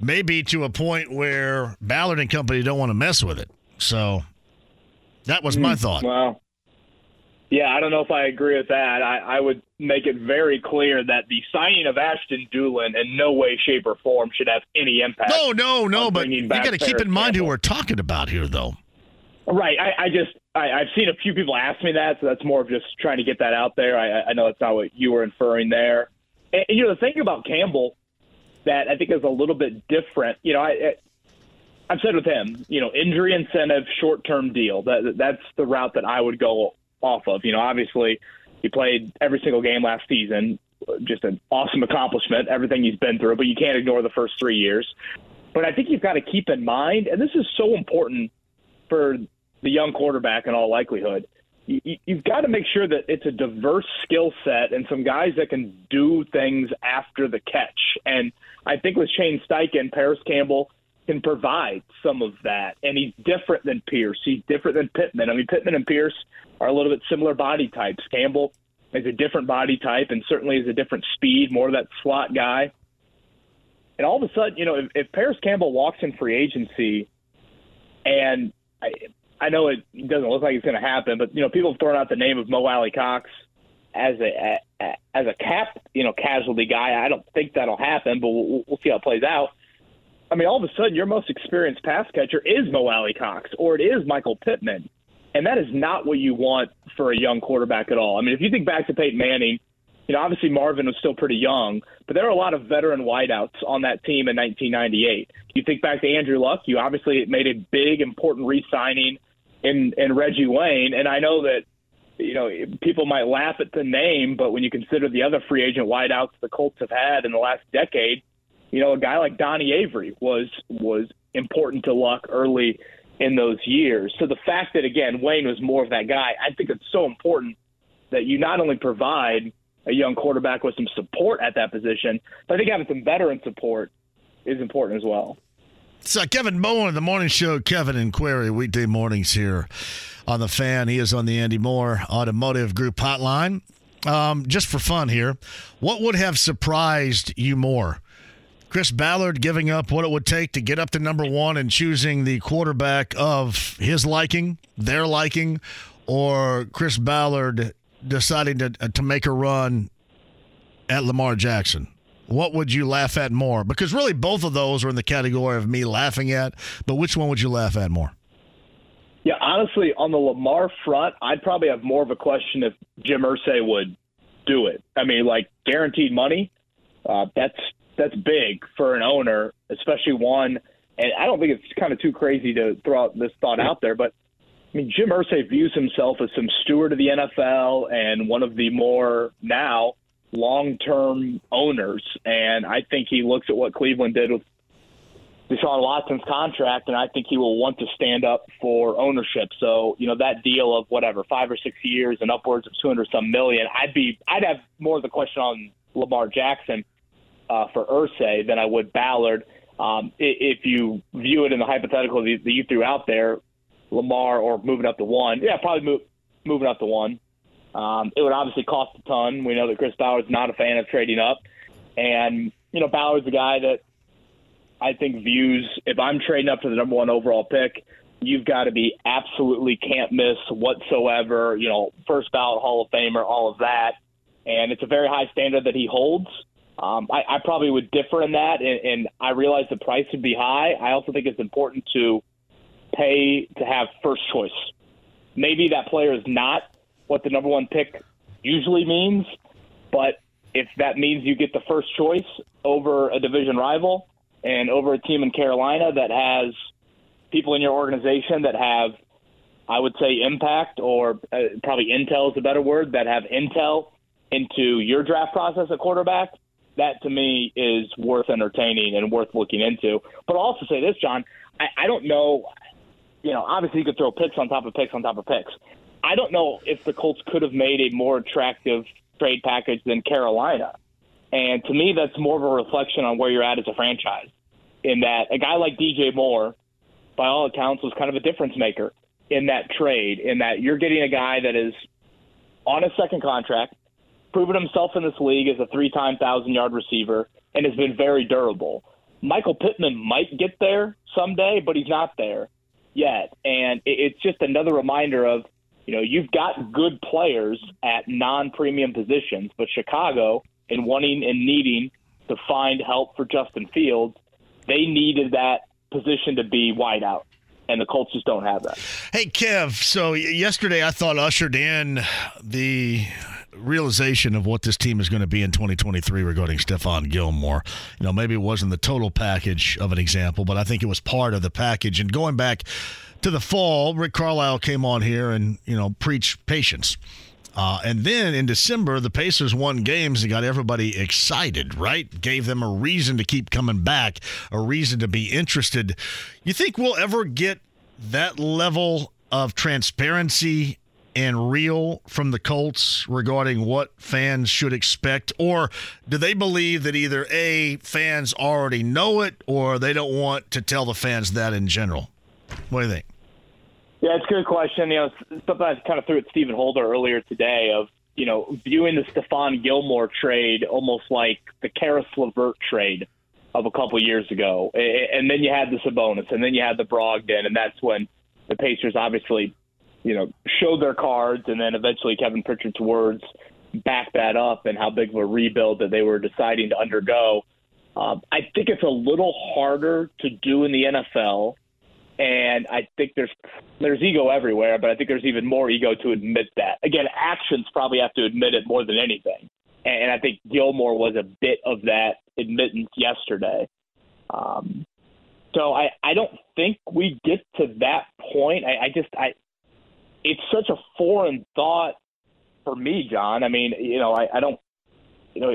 maybe to a point where Ballard and company don't want to mess with it. So that was my hmm, thought. Well, yeah, I don't know if I agree with that. I, I would make it very clear that the signing of Ashton Dulin in no way, shape, or form should have any impact. No, no, no. But you got to keep in mind who we're talking about here, though. Right. I, I just I, I've seen a few people ask me that, so that's more of just trying to get that out there. I, I know that's not what you were inferring there. And, and, you know, the thing about Campbell that I think is a little bit different. You know, I, I I've said with him, you know, injury incentive, short term deal. That that's the route that I would go off of. You know, obviously he played every single game last season, just an awesome accomplishment, everything he's been through. But you can't ignore the first three years. But I think you've got to keep in mind, and this is so important for the young quarterback in all likelihood. You, you- you've got to make sure that it's a diverse skill set and some guys that can do things after the catch. And I think with Shane Steichen, Parris Campbell can provide some of that. And he's different than Pierce. He's different than Pittman. I mean, Pittman and Pierce are a little bit similar body types. Campbell is a different body type and certainly is a different speed, more of that slot guy. And all of a sudden, you know, if, if Parris Campbell walks in free agency, and I, I know it doesn't look like it's going to happen, but you know, people have thrown out the name of Mo Alie-Cox as a, a as a cap, you know, casualty guy. I don't think that'll happen, but we'll, we'll see how it plays out. I mean, all of a sudden, your most experienced pass catcher is Mo Alie-Cox, or it is Michael Pittman, and that is not what you want for a young quarterback at all. I mean, if you think back to Peyton Manning, you know, obviously Marvin was still pretty young, but there were a lot of veteran wideouts on that team in 1998. You think back to Andrew Luck, you obviously made a big, important re-signing in in Reggie Wayne, and I know that you know people might laugh at the name, but when you consider the other free agent wideouts the Colts have had in the last decade, you know, a guy like Donnie Avery was was important to Luck early in those years. So the fact that again Wayne was more of that guy, I think it's so important that you not only provide a young quarterback with some support at that position, but I think having some veteran support is important as well. So Kevin Bowen, the morning show, Kevin and Query, weekday mornings here on the fan. He is on the Andy Moore Automotive Group hotline. Um, just for fun here, what would have surprised you more? Chris Ballard giving up what it would take to get up to number one and choosing the quarterback of his liking, their liking, or Chris Ballard deciding to to make a run at Lamar Jackson? What would you laugh at more? Because really, both of those are in the category of me laughing at. But which one would you laugh at more? Yeah, honestly, on the Lamar front, I'd probably have more of a question if Jim Irsay would do it. I mean, like guaranteed money, uh, that's that's big for an owner, especially one. And I don't think it's kind of too crazy to throw out this thought out there, but I mean, Jim Irsay views himself as some steward of the NFL and one of the more now long-term owners. And I think he looks at what Cleveland did with Deshaun Watson's contract, and I think he will want to stand up for ownership. So, you know, that deal of whatever five or six years and upwards of two hundred some million, I'd be, I'd have more of the question on Lamar Jackson uh, for Irsay than I would Ballard. Um, if you view it in the hypothetical that you threw out there, Lamar or moving up to one, yeah, probably move, moving up to one. Um, it would obviously cost a ton. We know that Chris Ballard's not a fan of trading up, and you know Ballard's a guy that I think views if I'm trading up to the number one overall pick, you've got to be absolutely can't miss whatsoever. You know, first ballot Hall of Famer, all of that, and it's a very high standard that he holds. Um, I, I probably would differ in that, and, and I realize the price would be high. I also think it's important to pay to have first choice. Maybe that player is not what the number one pick usually means, but if that means you get the first choice over a division rival and over a team in Carolina that has people in your organization that have, I would say, impact or uh, probably intel is a better word, that have intel into your draft process at quarterback, that to me is worth entertaining and worth looking into. But I'll also say this, John, I, I don't know. You know, obviously you could throw picks on top of picks on top of picks. I don't know if the Colts could have made a more attractive trade package than Carolina. And to me, that's more of a reflection on where you're at as a franchise. In that a guy like DJ Moore, by all accounts, was kind of a difference maker in that trade. In that you're getting a guy that is on a second contract, proven himself in this league as a three-time thousand-yard receiver, and has been very durable. Michael Pittman might get there someday, but he's not there yet. And it's just another reminder of you know, you've got good players at non-premium positions, but Chicago, in wanting and needing to find help for Justin Fields, they needed that position to be wide out. And the Colts just don't have that. Hey, Kev. So yesterday I thought ushered in the realization of what this team is going to be in 2023 regarding Stephon Gilmore. You know, maybe it wasn't the total package of an example, but I think it was part of the package. And going back to the fall, Rick Carlisle came on here and, you know, preached patience. Uh, and then in December, the Pacers won games and got everybody excited, right? Gave them a reason to keep coming back, a reason to be interested. You think we'll ever get that level of transparency and real from the Colts regarding what fans should expect? Or do they believe that either A, fans already know it, or they don't want to tell the fans that in general? What do you think? Yeah, it's a good question. You know, something I kind of threw at Stephen Holder earlier today of, you know, viewing the Stephon Gilmore trade almost like the Caris LeVert trade of a couple years ago. And then you had the Sabonis, and then you had the Brogdon, and that's when the Pacers obviously, you know, showed their cards, and then eventually Kevin Pritchard's words backed that up and how big of a rebuild that they were deciding to undergo. Um, I think it's a little harder to do in the NFL and I think there's there's ego everywhere, but I think there's even more ego to admit that. Again, actions probably have to admit it more than anything, and I think Gilmore was a bit of that admittance yesterday. Um, so I I don't think we get to that point. I, I just I it's such a foreign thought for me, John. I mean, you know, I, I don't you know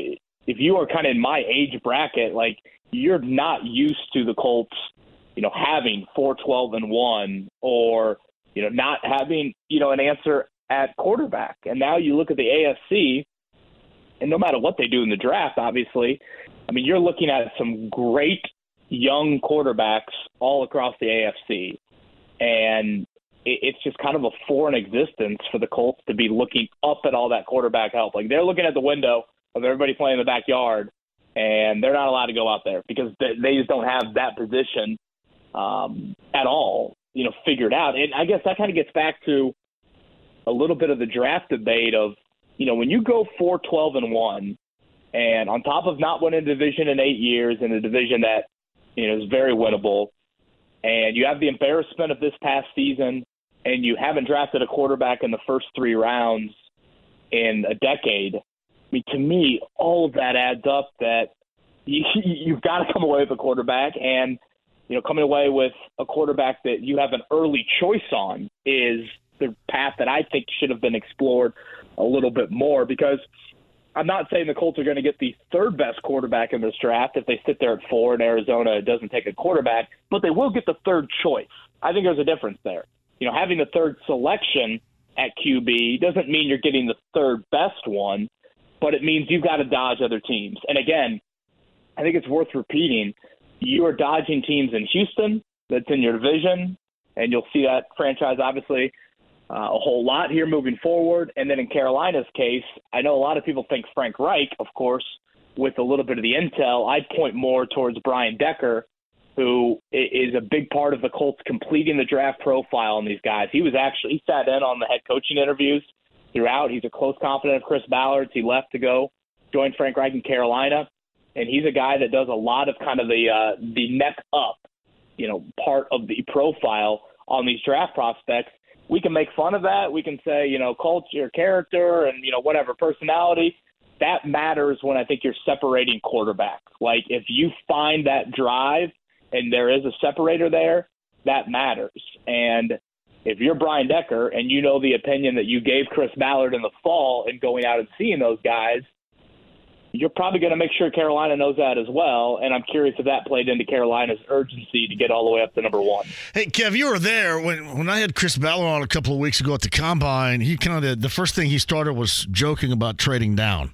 if you are kind of in my age bracket, like you're not used to the Colts you know, having four twelve and one or, you know, not having, you know, an answer at quarterback. And now you look at the AFC and no matter what they do in the draft, obviously, I mean, you're looking at some great young quarterbacks all across the AFC. And it's just kind of a foreign existence for the Colts to be looking up at all that quarterback help. Like they're looking at the window of everybody playing in the backyard, and they're not allowed to go out there because they just don't have that position um, at all, you know, figured out. And I guess that kind of gets back to a little bit of the draft debate of, you know, when you go four twelve and 1, and on top of not winning a division in eight years in a division that, you know, is very winnable, and you have the embarrassment of this past season, and you haven't drafted a quarterback in the first three rounds in a decade. I mean, to me, all of that adds up that you, you've got to come away with a quarterback. And you know, coming away with a quarterback that you have an early choice on is the path that I think should have been explored a little bit more because I'm not saying the Colts are going to get the third best quarterback in this draft if they sit there at four and Arizona it doesn't take a quarterback, but they will get the third choice. I think there's a difference there. You know, having the third selection at QB doesn't mean you're getting the third best one, but it means you've got to dodge other teams. And again, I think it's worth repeating you are dodging teams in Houston that's in your division, and you'll see that franchise obviously uh, a whole lot here moving forward. And then in Carolina's case, I know a lot of people think Frank Reich, of course, with a little bit of the intel. I'd point more towards Brian Decker who is a big part of the Colts completing the draft profile on these guys. He was actually he sat in on the head coaching interviews throughout. He's a close confidant of Chris Ballard's. He left to go join Frank Reich in Carolina, and he's a guy that does a lot of kind of the uh, the neck up, you know, part of the profile on these draft prospects. We can make fun of that. We can say, you know, culture, character, and you know, whatever personality. That matters when I think you're separating quarterbacks. Like if you find that drive and there is a separator there, that matters. And if you're Brian Decker and you know the opinion that you gave Chris Ballard in the fall and going out and seeing those guys, you're probably going to make sure Carolina knows that as well. And I'm curious if that played into Carolina's urgency to get all the way up to number one. Hey, Kev, you were there when when I had Chris Ballard on a couple of weeks ago at the combine. He kind of the first thing he started was joking about trading down.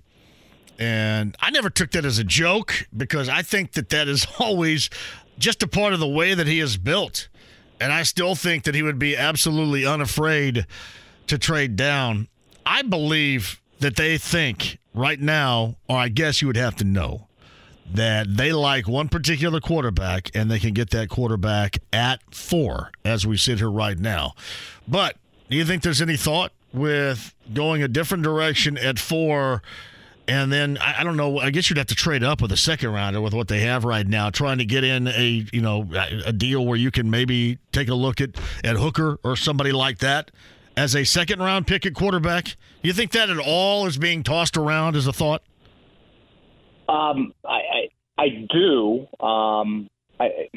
And I never took that as a joke because I think that that is always just a part of the way that he is built. And I still think that he would be absolutely unafraid to trade down. I believe that they think right now, or I guess you would have to know, that they like one particular quarterback and they can get that quarterback at four as we sit here right now. But do you think there's any thought with going a different direction at four? And then I, don't know. I guess you'd have to trade up with a second rounder with what they have right now, trying to get in a you know a deal where you can maybe take a look at at Hooker or somebody like that as a second round pick at quarterback. You think that at all is being tossed around as a thought? Um, I I, I do. Um, I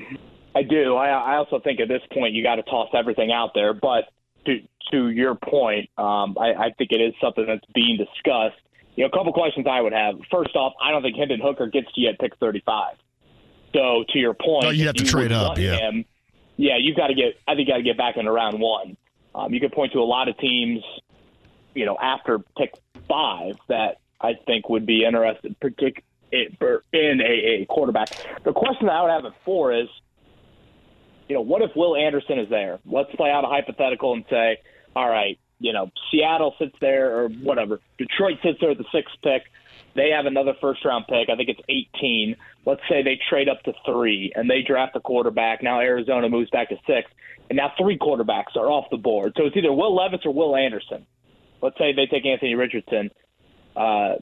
I do. I I also think at this point you got to toss everything out there. But to to your point, um, I, I think it is something that's being discussed you know, a couple questions I would have. First off, I don't think Hendon Hooker gets to you at pick 35. So to your point, oh, you have to trade up. Yeah, him, yeah, you've got to get. I think you got to get back into round one. Um, you could point to a lot of teams, you know, after pick five that I think would be interested, particularly eh, in a, a quarterback. The question that I would have at four is, you know, what if Will Anderson is there? Let's play out a hypothetical and say, all right, you know, Seattle sits there or whatever. Detroit sits there at the sixth pick. They have another first round pick. I think it's 18. Let's say they trade up to three and they draft a quarterback. Now Arizona moves back to six, and now three quarterbacks are off the board. So it's either Will Levis or Will Anderson. Let's say they take Anthony Richardson. Uh,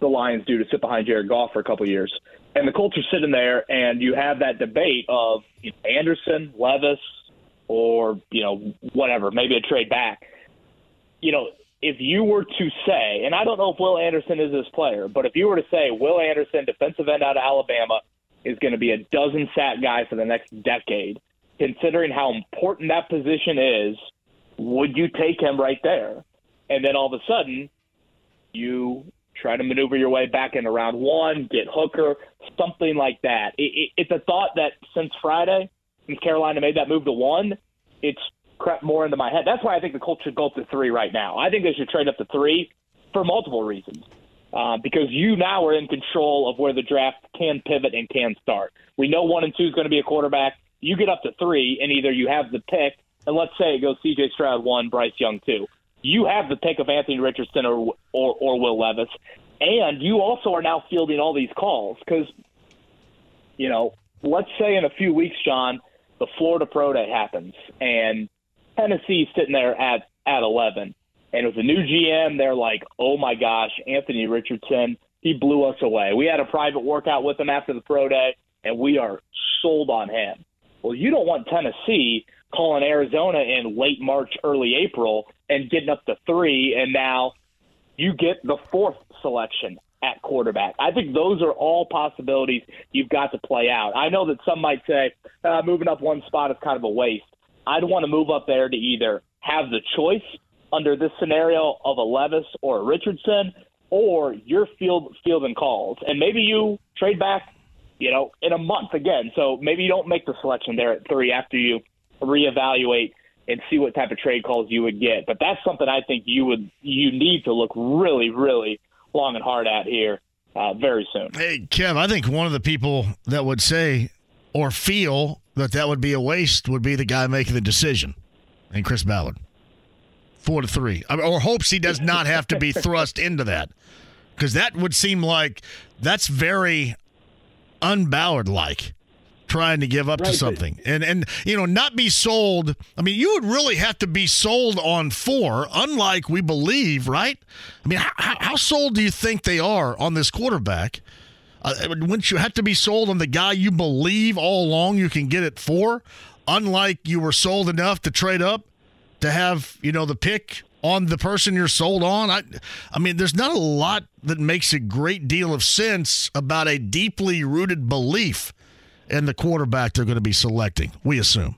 the Lions do to sit behind Jared Goff for a couple years, and the Colts are sitting there, and you have that debate of you know, Anderson, Levis, or you know whatever, maybe a trade back you know, if you were to say, and I don't know if Will Anderson is this player, but if you were to say Will Anderson, defensive end out of Alabama, is going to be a dozen sack guy for the next decade, considering how important that position is, would you take him right there? And then all of a sudden, you try to maneuver your way back into round one, get Hooker, something like that. It, it, it's a thought that since Friday, since Carolina made that move to one, it's crept more into my head. That's why I think the Colts should go up to three right now. I think they should trade up to three for multiple reasons. Uh, because you now are in control of where the draft can pivot and can start. We know one and two is going to be a quarterback. You get up to three, and either you have the pick, and let's say it goes C.J. Stroud one, Bryce Young two. You have the pick of Anthony Richardson or or, or Will Levis, and you also are now fielding all these calls because, you know, let's say in a few weeks, John, the Florida Pro Day happens, and Tennessee sitting there at at 11, and with a new GM, they're like, "Oh my gosh, Anthony Richardson, he blew us away." We had a private workout with him after the pro day, and we are sold on him. Well, you don't want Tennessee calling Arizona in late March, early April, and getting up to three, and now you get the fourth selection at quarterback. I think those are all possibilities you've got to play out. I know that some might say uh, moving up one spot is kind of a waste. I'd want to move up there to either have the choice under this scenario of a Levis or a Richardson, or your field fielding calls, and maybe you trade back, you know, in a month again. So maybe you don't make the selection there at three after you reevaluate and see what type of trade calls you would get. But that's something I think you would you need to look really, really long and hard at here uh, very soon. Hey, Kev, I think one of the people that would say or feel that that would be a waste would be the guy making the decision, and Chris Ballard. Four to three, or hopes he does not have to be thrust into that, because that would seem like that's very unballard like trying to give up to Right, but- something. And and you know, not be sold. I mean, you would really have to be sold on four, unlike we believe, right? I mean, how, how sold do you think they are on this quarterback? Uh, wouldn't you have to be sold on the guy you believe all along you can get it for unlike you were sold enough to trade up to have you know the pick on the person you're sold on? I, I mean, there's not a lot that makes a great deal of sense about a deeply rooted belief in the quarterback they're going to be selecting. We assume.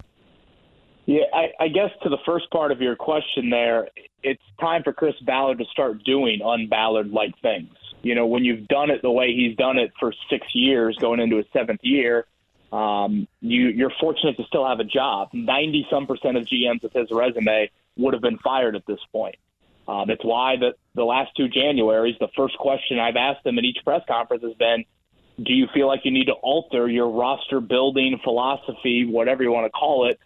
Yeah, I, I guess to the first part of your question there, it's time for Chris Ballard to start doing un-Ballard like things. You know, when you've done it the way he's done it for six years, going into his seventh year, um, you, you're fortunate to still have a job. Ninety some percent of GMs with his resume would have been fired at this point. Um, it's why the the last two Januaries, the first question I've asked them in each press conference has been, "Do you feel like you need to alter your roster building philosophy, whatever you want to call it,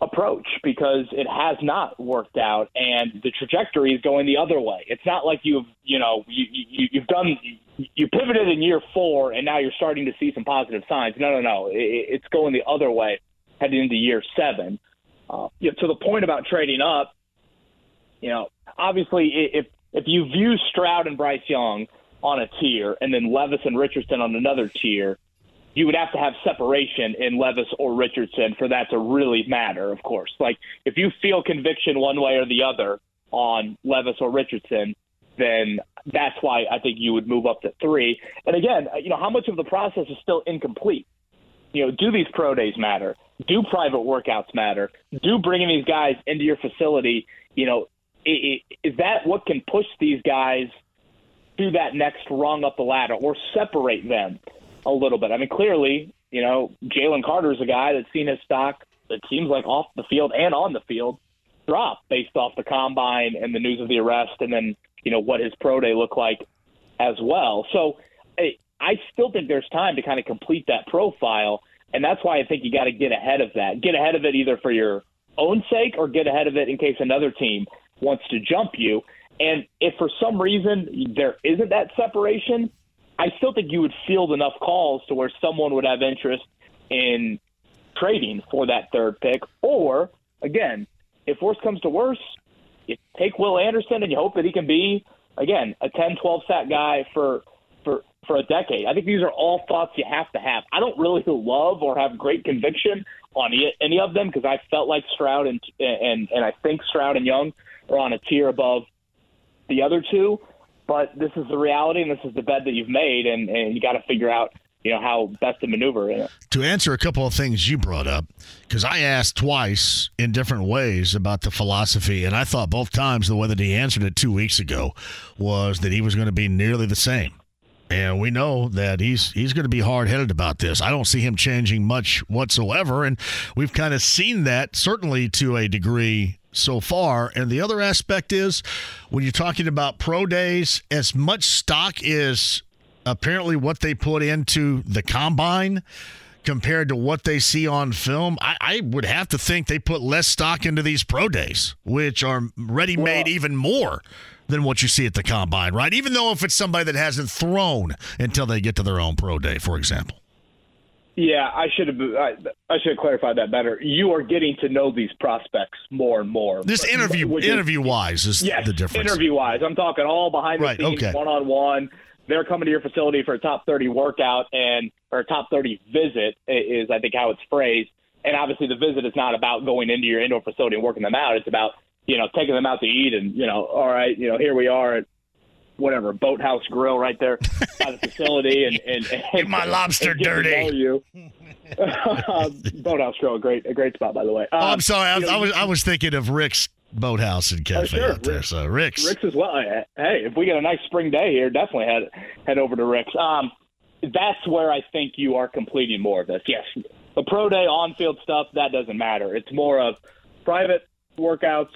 approach because it has not worked out and the trajectory is going the other way. It's not like you've, you know, you, you, you've done, you pivoted in year four and now you're starting to see some positive signs. No, no, no. It, it's going the other way heading into year seven. Uh, you know, to the point about trading up, you know, obviously if, if you view Stroud and Bryce Young on a tier and then Levis and Richardson on another tier, you would have to have separation in Levis or Richardson for that to really matter, of course. Like, if you feel conviction one way or the other on Levis or Richardson, then that's why I think you would move up to three. And again, you know, how much of the process is still incomplete? You know, do these pro days matter? Do private workouts matter? Do bringing these guys into your facility, you know, is that what can push these guys to that next rung up the ladder or separate them a little bit. I mean, clearly, you know, Jalen Carter's a guy that's seen his stock, it seems like off the field and on the field, drop based off the combine and the news of the arrest and then, you know, what his pro day looked like as well. So I, I still think there's time to kind of complete that profile. And that's why I think you got to get ahead of that. Get ahead of it either for your own sake or get ahead of it in case another team wants to jump you. And if for some reason there isn't that separation, I still think you would field enough calls to where someone would have interest in trading for that third pick. Or, again, if worse comes to worse, you take Will Anderson and you hope that he can be, again, a 10, 12 sack guy for, for, for a decade. I think these are all thoughts you have to have. I don't really love or have great conviction on any- of them because I felt like Stroud and, and, and I think Stroud and Young are on a tier above the other two but this is the reality and this is the bed that you've made and, and you got to figure out you know how best to maneuver it to answer a couple of things you brought up, because I asked twice in different ways about the philosophy, and I thought both times the way that he answered it two weeks ago was that he was going to be nearly the same. And we know that he's he's going to be hard headed about this. I don't see him changing much whatsoever, and we've kind of seen that certainly to a degree so far. And the other aspect is when you're talking about pro days, as much stock is apparently what they put into the combine compared to what they see on film, I, I would have to think they put less stock into these pro days, which are ready made even more than what you see at the combine, right? Even though if it's somebody that hasn't thrown until they get to their own pro day, for example. Yeah i should have I, I should have clarified that better. You are getting to know these prospects more and more. This interview, Which is- interview wise, is yes the difference. interview wise i'm talking all behind the Right, scenes one-on-one. They're coming to your facility for a top 30 workout and or a top 30 visit is i think how it's phrased. And obviously the visit is not about going into your indoor facility and working them out. It's about you know taking them out to eat and you know all right you know here we are at whatever boathouse grill right there by the facility and and, and Get my lobster and dirty. you. Um, boathouse grill a great a great spot by the way Oh, Um, I'm sorry. I, know, I was I was thinking of Rick's Boathouse and Cafe Oh, sure. out there. So Rick's. Rick's as well. Hey, if we get a nice spring day here, definitely head head over to Rick's. Um, that's where I think you are completing more of this. Yes, the pro day on field stuff that doesn't matter. It's more of private workouts,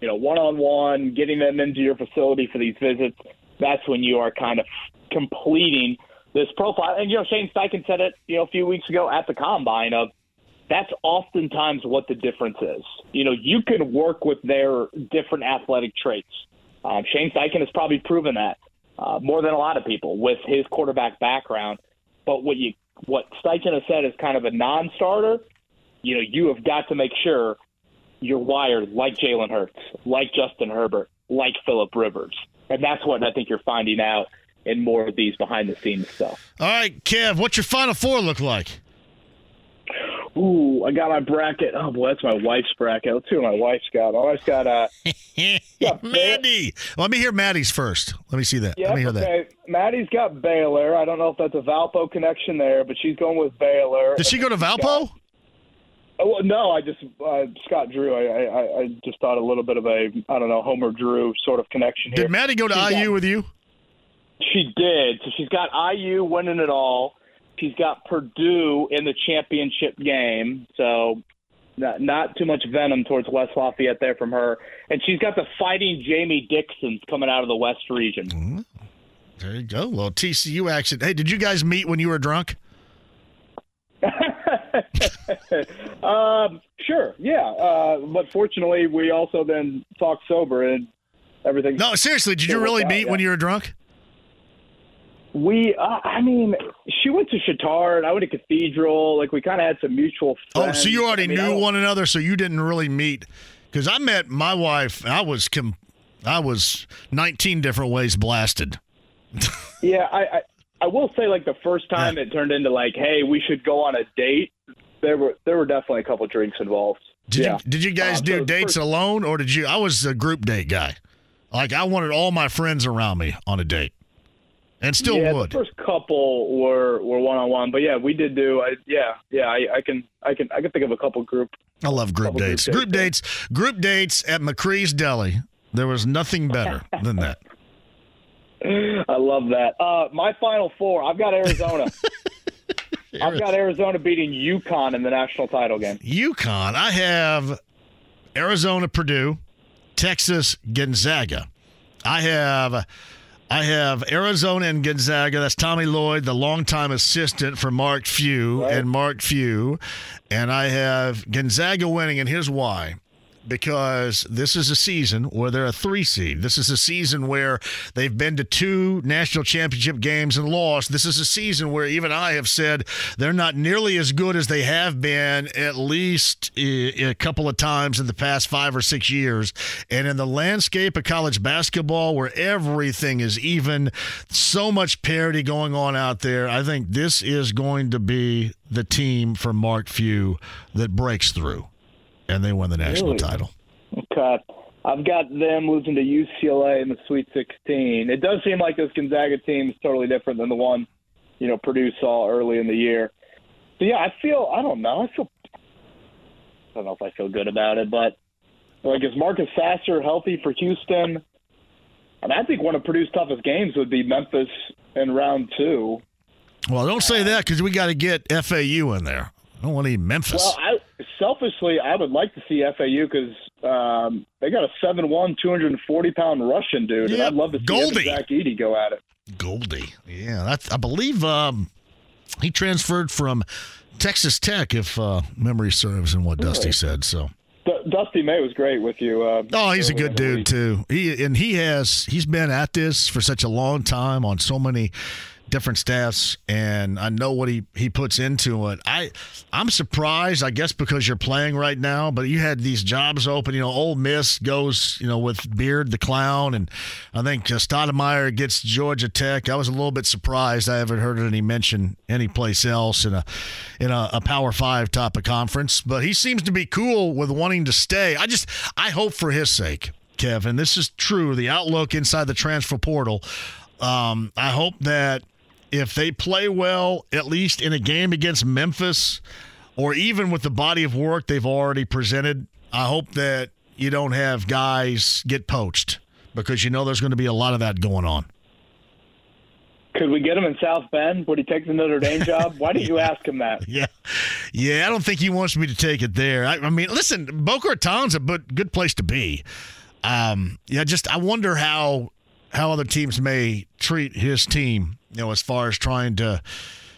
you know, one on one, getting them into your facility for these visits. That's when you are kind of completing this profile. And you know, Shane Steichen said it, you know, a few weeks ago at the combine of that's oftentimes what the difference is. You know, you can work with their different athletic traits. Um, Shane Steichen has probably proven that uh, more than a lot of people with his quarterback background. But what you what Steichen has said is kind of a non-starter, you know, you have got to make sure you're wired like Jalen Hurts, like Justin Herbert, like Philip Rivers, and that's what I think you're finding out in more of these behind-the-scenes stuff. All right, Kev, what's your final four look like? Ooh, I got my bracket. Oh boy, that's my wife's bracket. Let's see what my wife's got. My wife's got uh got Maddie. Let me hear Maddie's first. Let me see that. Yeah, Let me hear that. Maddie's got Baylor. I don't know if that's a Valpo connection there, but she's going with Baylor. Did she go to Valpo? Oh, well, no, I just uh, Scott Drew. I, I I just thought a little bit of a I don't know Homer Drew sort of connection here. Did Maddie go to She's IU got- with you? She did. So she's got IU winning it all. She's got Purdue in the championship game. So not, not too much venom towards West Lafayette there from her. And she's got the fighting Jamie Dixons coming out of the West region. There you go. Well, TCU action. Hey, did you guys meet when you were drunk? um, sure, yeah. Uh, but fortunately, we also then talked sober and everything. No, seriously, did you really out, meet yeah. when you were drunk? We, uh, I mean, she went to Chatard. I went to Cathedral. Like we kind of had some mutual. Oh, Friends. so you already I mean, knew one another, so you didn't really meet. Because I met my wife. I was com- I was 19 different ways blasted. Yeah, I, I, I will say, like the first time it turned into like, hey, we should go on a date. There were there were definitely a couple drinks involved. Did yeah. you did you guys Um, do so dates first- alone, or did you? I was a group date guy. Like I wanted all my friends around me on a date, and still yeah, would. the first couple were were one on one, but yeah, we did do. I, yeah, yeah, I, I can I can I can think of a couple group. I love group Couple group dates. dates, Group dates. Group dates at McCree's Deli. There was nothing better than that. I love that. Uh, my final four. I've got Arizona. I've got Arizona beating UConn in the national title game. UConn. I have Arizona, Purdue, Texas, Gonzaga. I have I have Arizona and Gonzaga. That's Tommy Lloyd, the longtime assistant for Mark Few and Mark Few. And I have Gonzaga winning, and here's why. Because this is a season where they're a three seed. This is a season where they've been to two national championship games and lost. This is a season where even I have said they're not nearly as good as they have been at least eh, a couple of times in the past five or six years. And in the landscape of college basketball, where everything is even, so much parity going on out there, I think this is going to be the team for Mark Few that breaks through and they won the national Really? title. Okay. I've got them losing to UCLA in the Sweet 16. It does seem like this Gonzaga team is totally different than the one, you know, Purdue saw early in the year. So yeah, I feel I don't know. I feel I don't know if I feel good about it, but like is Marcus Sasser healthy for Houston? And I think one of Purdue's toughest games would be Memphis in round two. Well, don't say that because we got to get FAU in there. I don't want any Memphis. Well, I, selfishly, I would like to see FAU because um, they got a 7'1", 240 pound Russian dude, and I'd love to see Goldin. Zach Edey go at it. Goldin. Yeah, that's, I believe um, he transferred from Texas Tech, if uh, memory serves, and what Dusty said. So. D- Dusty May was great with you. Uh, Oh, he's a good dude too. He and he has he's been at this for such a long time on so many different staffs and I know what he he puts into it. I I'm surprised, I guess because you're playing right now, but you had these jobs open, you know, Ole Miss goes, you know, with Beard the clown and I think uh, Stoudamire gets Georgia Tech. I was a little bit surprised. I haven't heard any mention anyplace else in a in a, a Power 5 type of conference, but he seems to be cool with wanting to stay. I just I hope for his sake, Kevin, this is true, the outlook inside the transfer portal. Um, I hope that if they play well, at least in a game against Memphis, or even with the body of work they've already presented, I hope that you don't have guys get poached because you know there's going to be a lot of that going on. Could we get him in South Bend? Would he take the Notre Dame job? Why didn't you ask him that? Yeah, yeah. I don't think he wants me to take it there. I, I mean, listen, Boca Raton's a good, good place to be. Um, yeah, just I wonder how how other teams may treat his team. You know, as far as trying to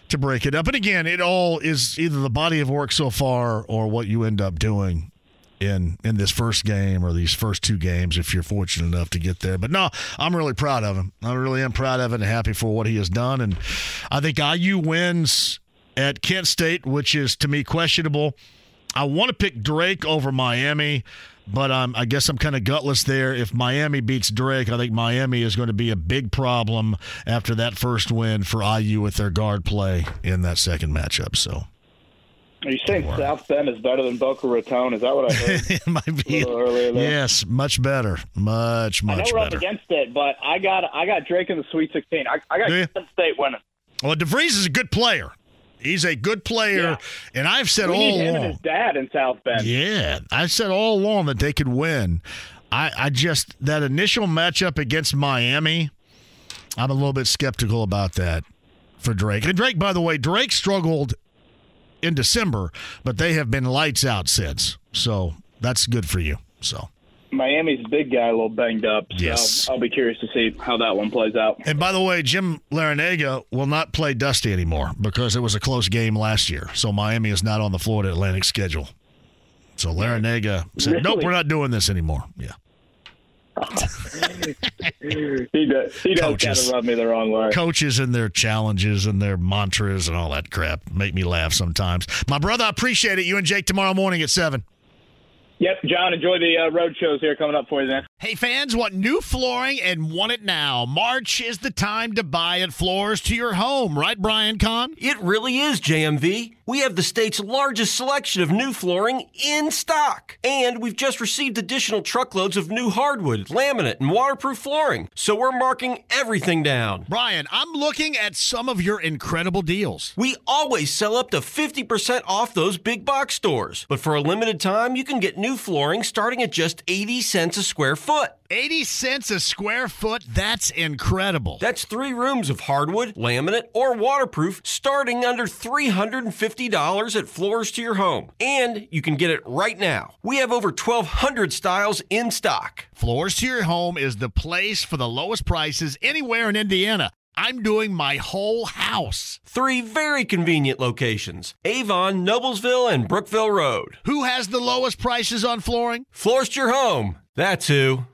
to break it up. And again, it all is either the body of work so far or what you end up doing in in this first game or these first two games if you're fortunate enough to get there. But no, I'm really proud of him. I really am proud of it and happy for what he has done. And I think IU wins at Kent State, which is to me questionable. I want to pick Drake over Miami, but um, I guess I'm kind of gutless there. If Miami beats Drake, I think Miami is going to be a big problem after that first win for IU with their guard play in that second matchup. So. Are you saying South Bend is better than Boca Raton? Is that what I heard? it might be. Yes, much better, much much better. I know we're better. up against it, but I got I got Drake in the Sweet 16. I, I got Do you? Kent State winning. Well, DeVries is a good player. He's a good player, and I've said we all need him along. and his dad in South Bend. Yeah, I said all along that they could win. I, I just that initial matchup against Miami, I'm a little bit skeptical about that for Drake. And Drake, by the way, Drake struggled in December, but they have been lights out since. So that's good for you. So. Miami's big guy a little banged up. So Yes. I'll be curious to see how that one plays out. And by the way, Jim Larrañaga will not play Dusty anymore because it was a close game last year. So Miami is not on the Florida Atlantic schedule. So Larrañaga said, "Nope, we're not doing this anymore." Yeah. He does, he does kind Coaches. of rub me the wrong way. Coaches and their challenges and their mantras and all that crap make me laugh sometimes. My brother, I appreciate it. You and Jake tomorrow morning at seven. Yep, John, enjoy the uh, road shows here coming up for you then. Hey fans, want new flooring and want it now. March is the time to buy at Floors to your home, right, Brian Kahn? It really is, JMV. We have the state's largest selection of new flooring in stock. And we've just received additional truckloads of new hardwood, laminate, and waterproof flooring. So we're marking everything down. Brian, I'm looking at some of your incredible deals. We always sell up to 50% off those big box stores. But for a limited time, you can get new flooring starting at just 80 cents a square foot. 80 cents a square foot? That's incredible. That's three rooms of hardwood, laminate, or waterproof starting under $350 at Floors to Your Home. And you can get it right now. We have over 1,200 styles in stock. Floors to Your Home is the place for the lowest prices anywhere in Indiana. I'm doing my whole house. Three very convenient locations Avon, Noblesville, and Brookville Road. Who has the lowest prices on flooring? Floors to Your Home. That's who.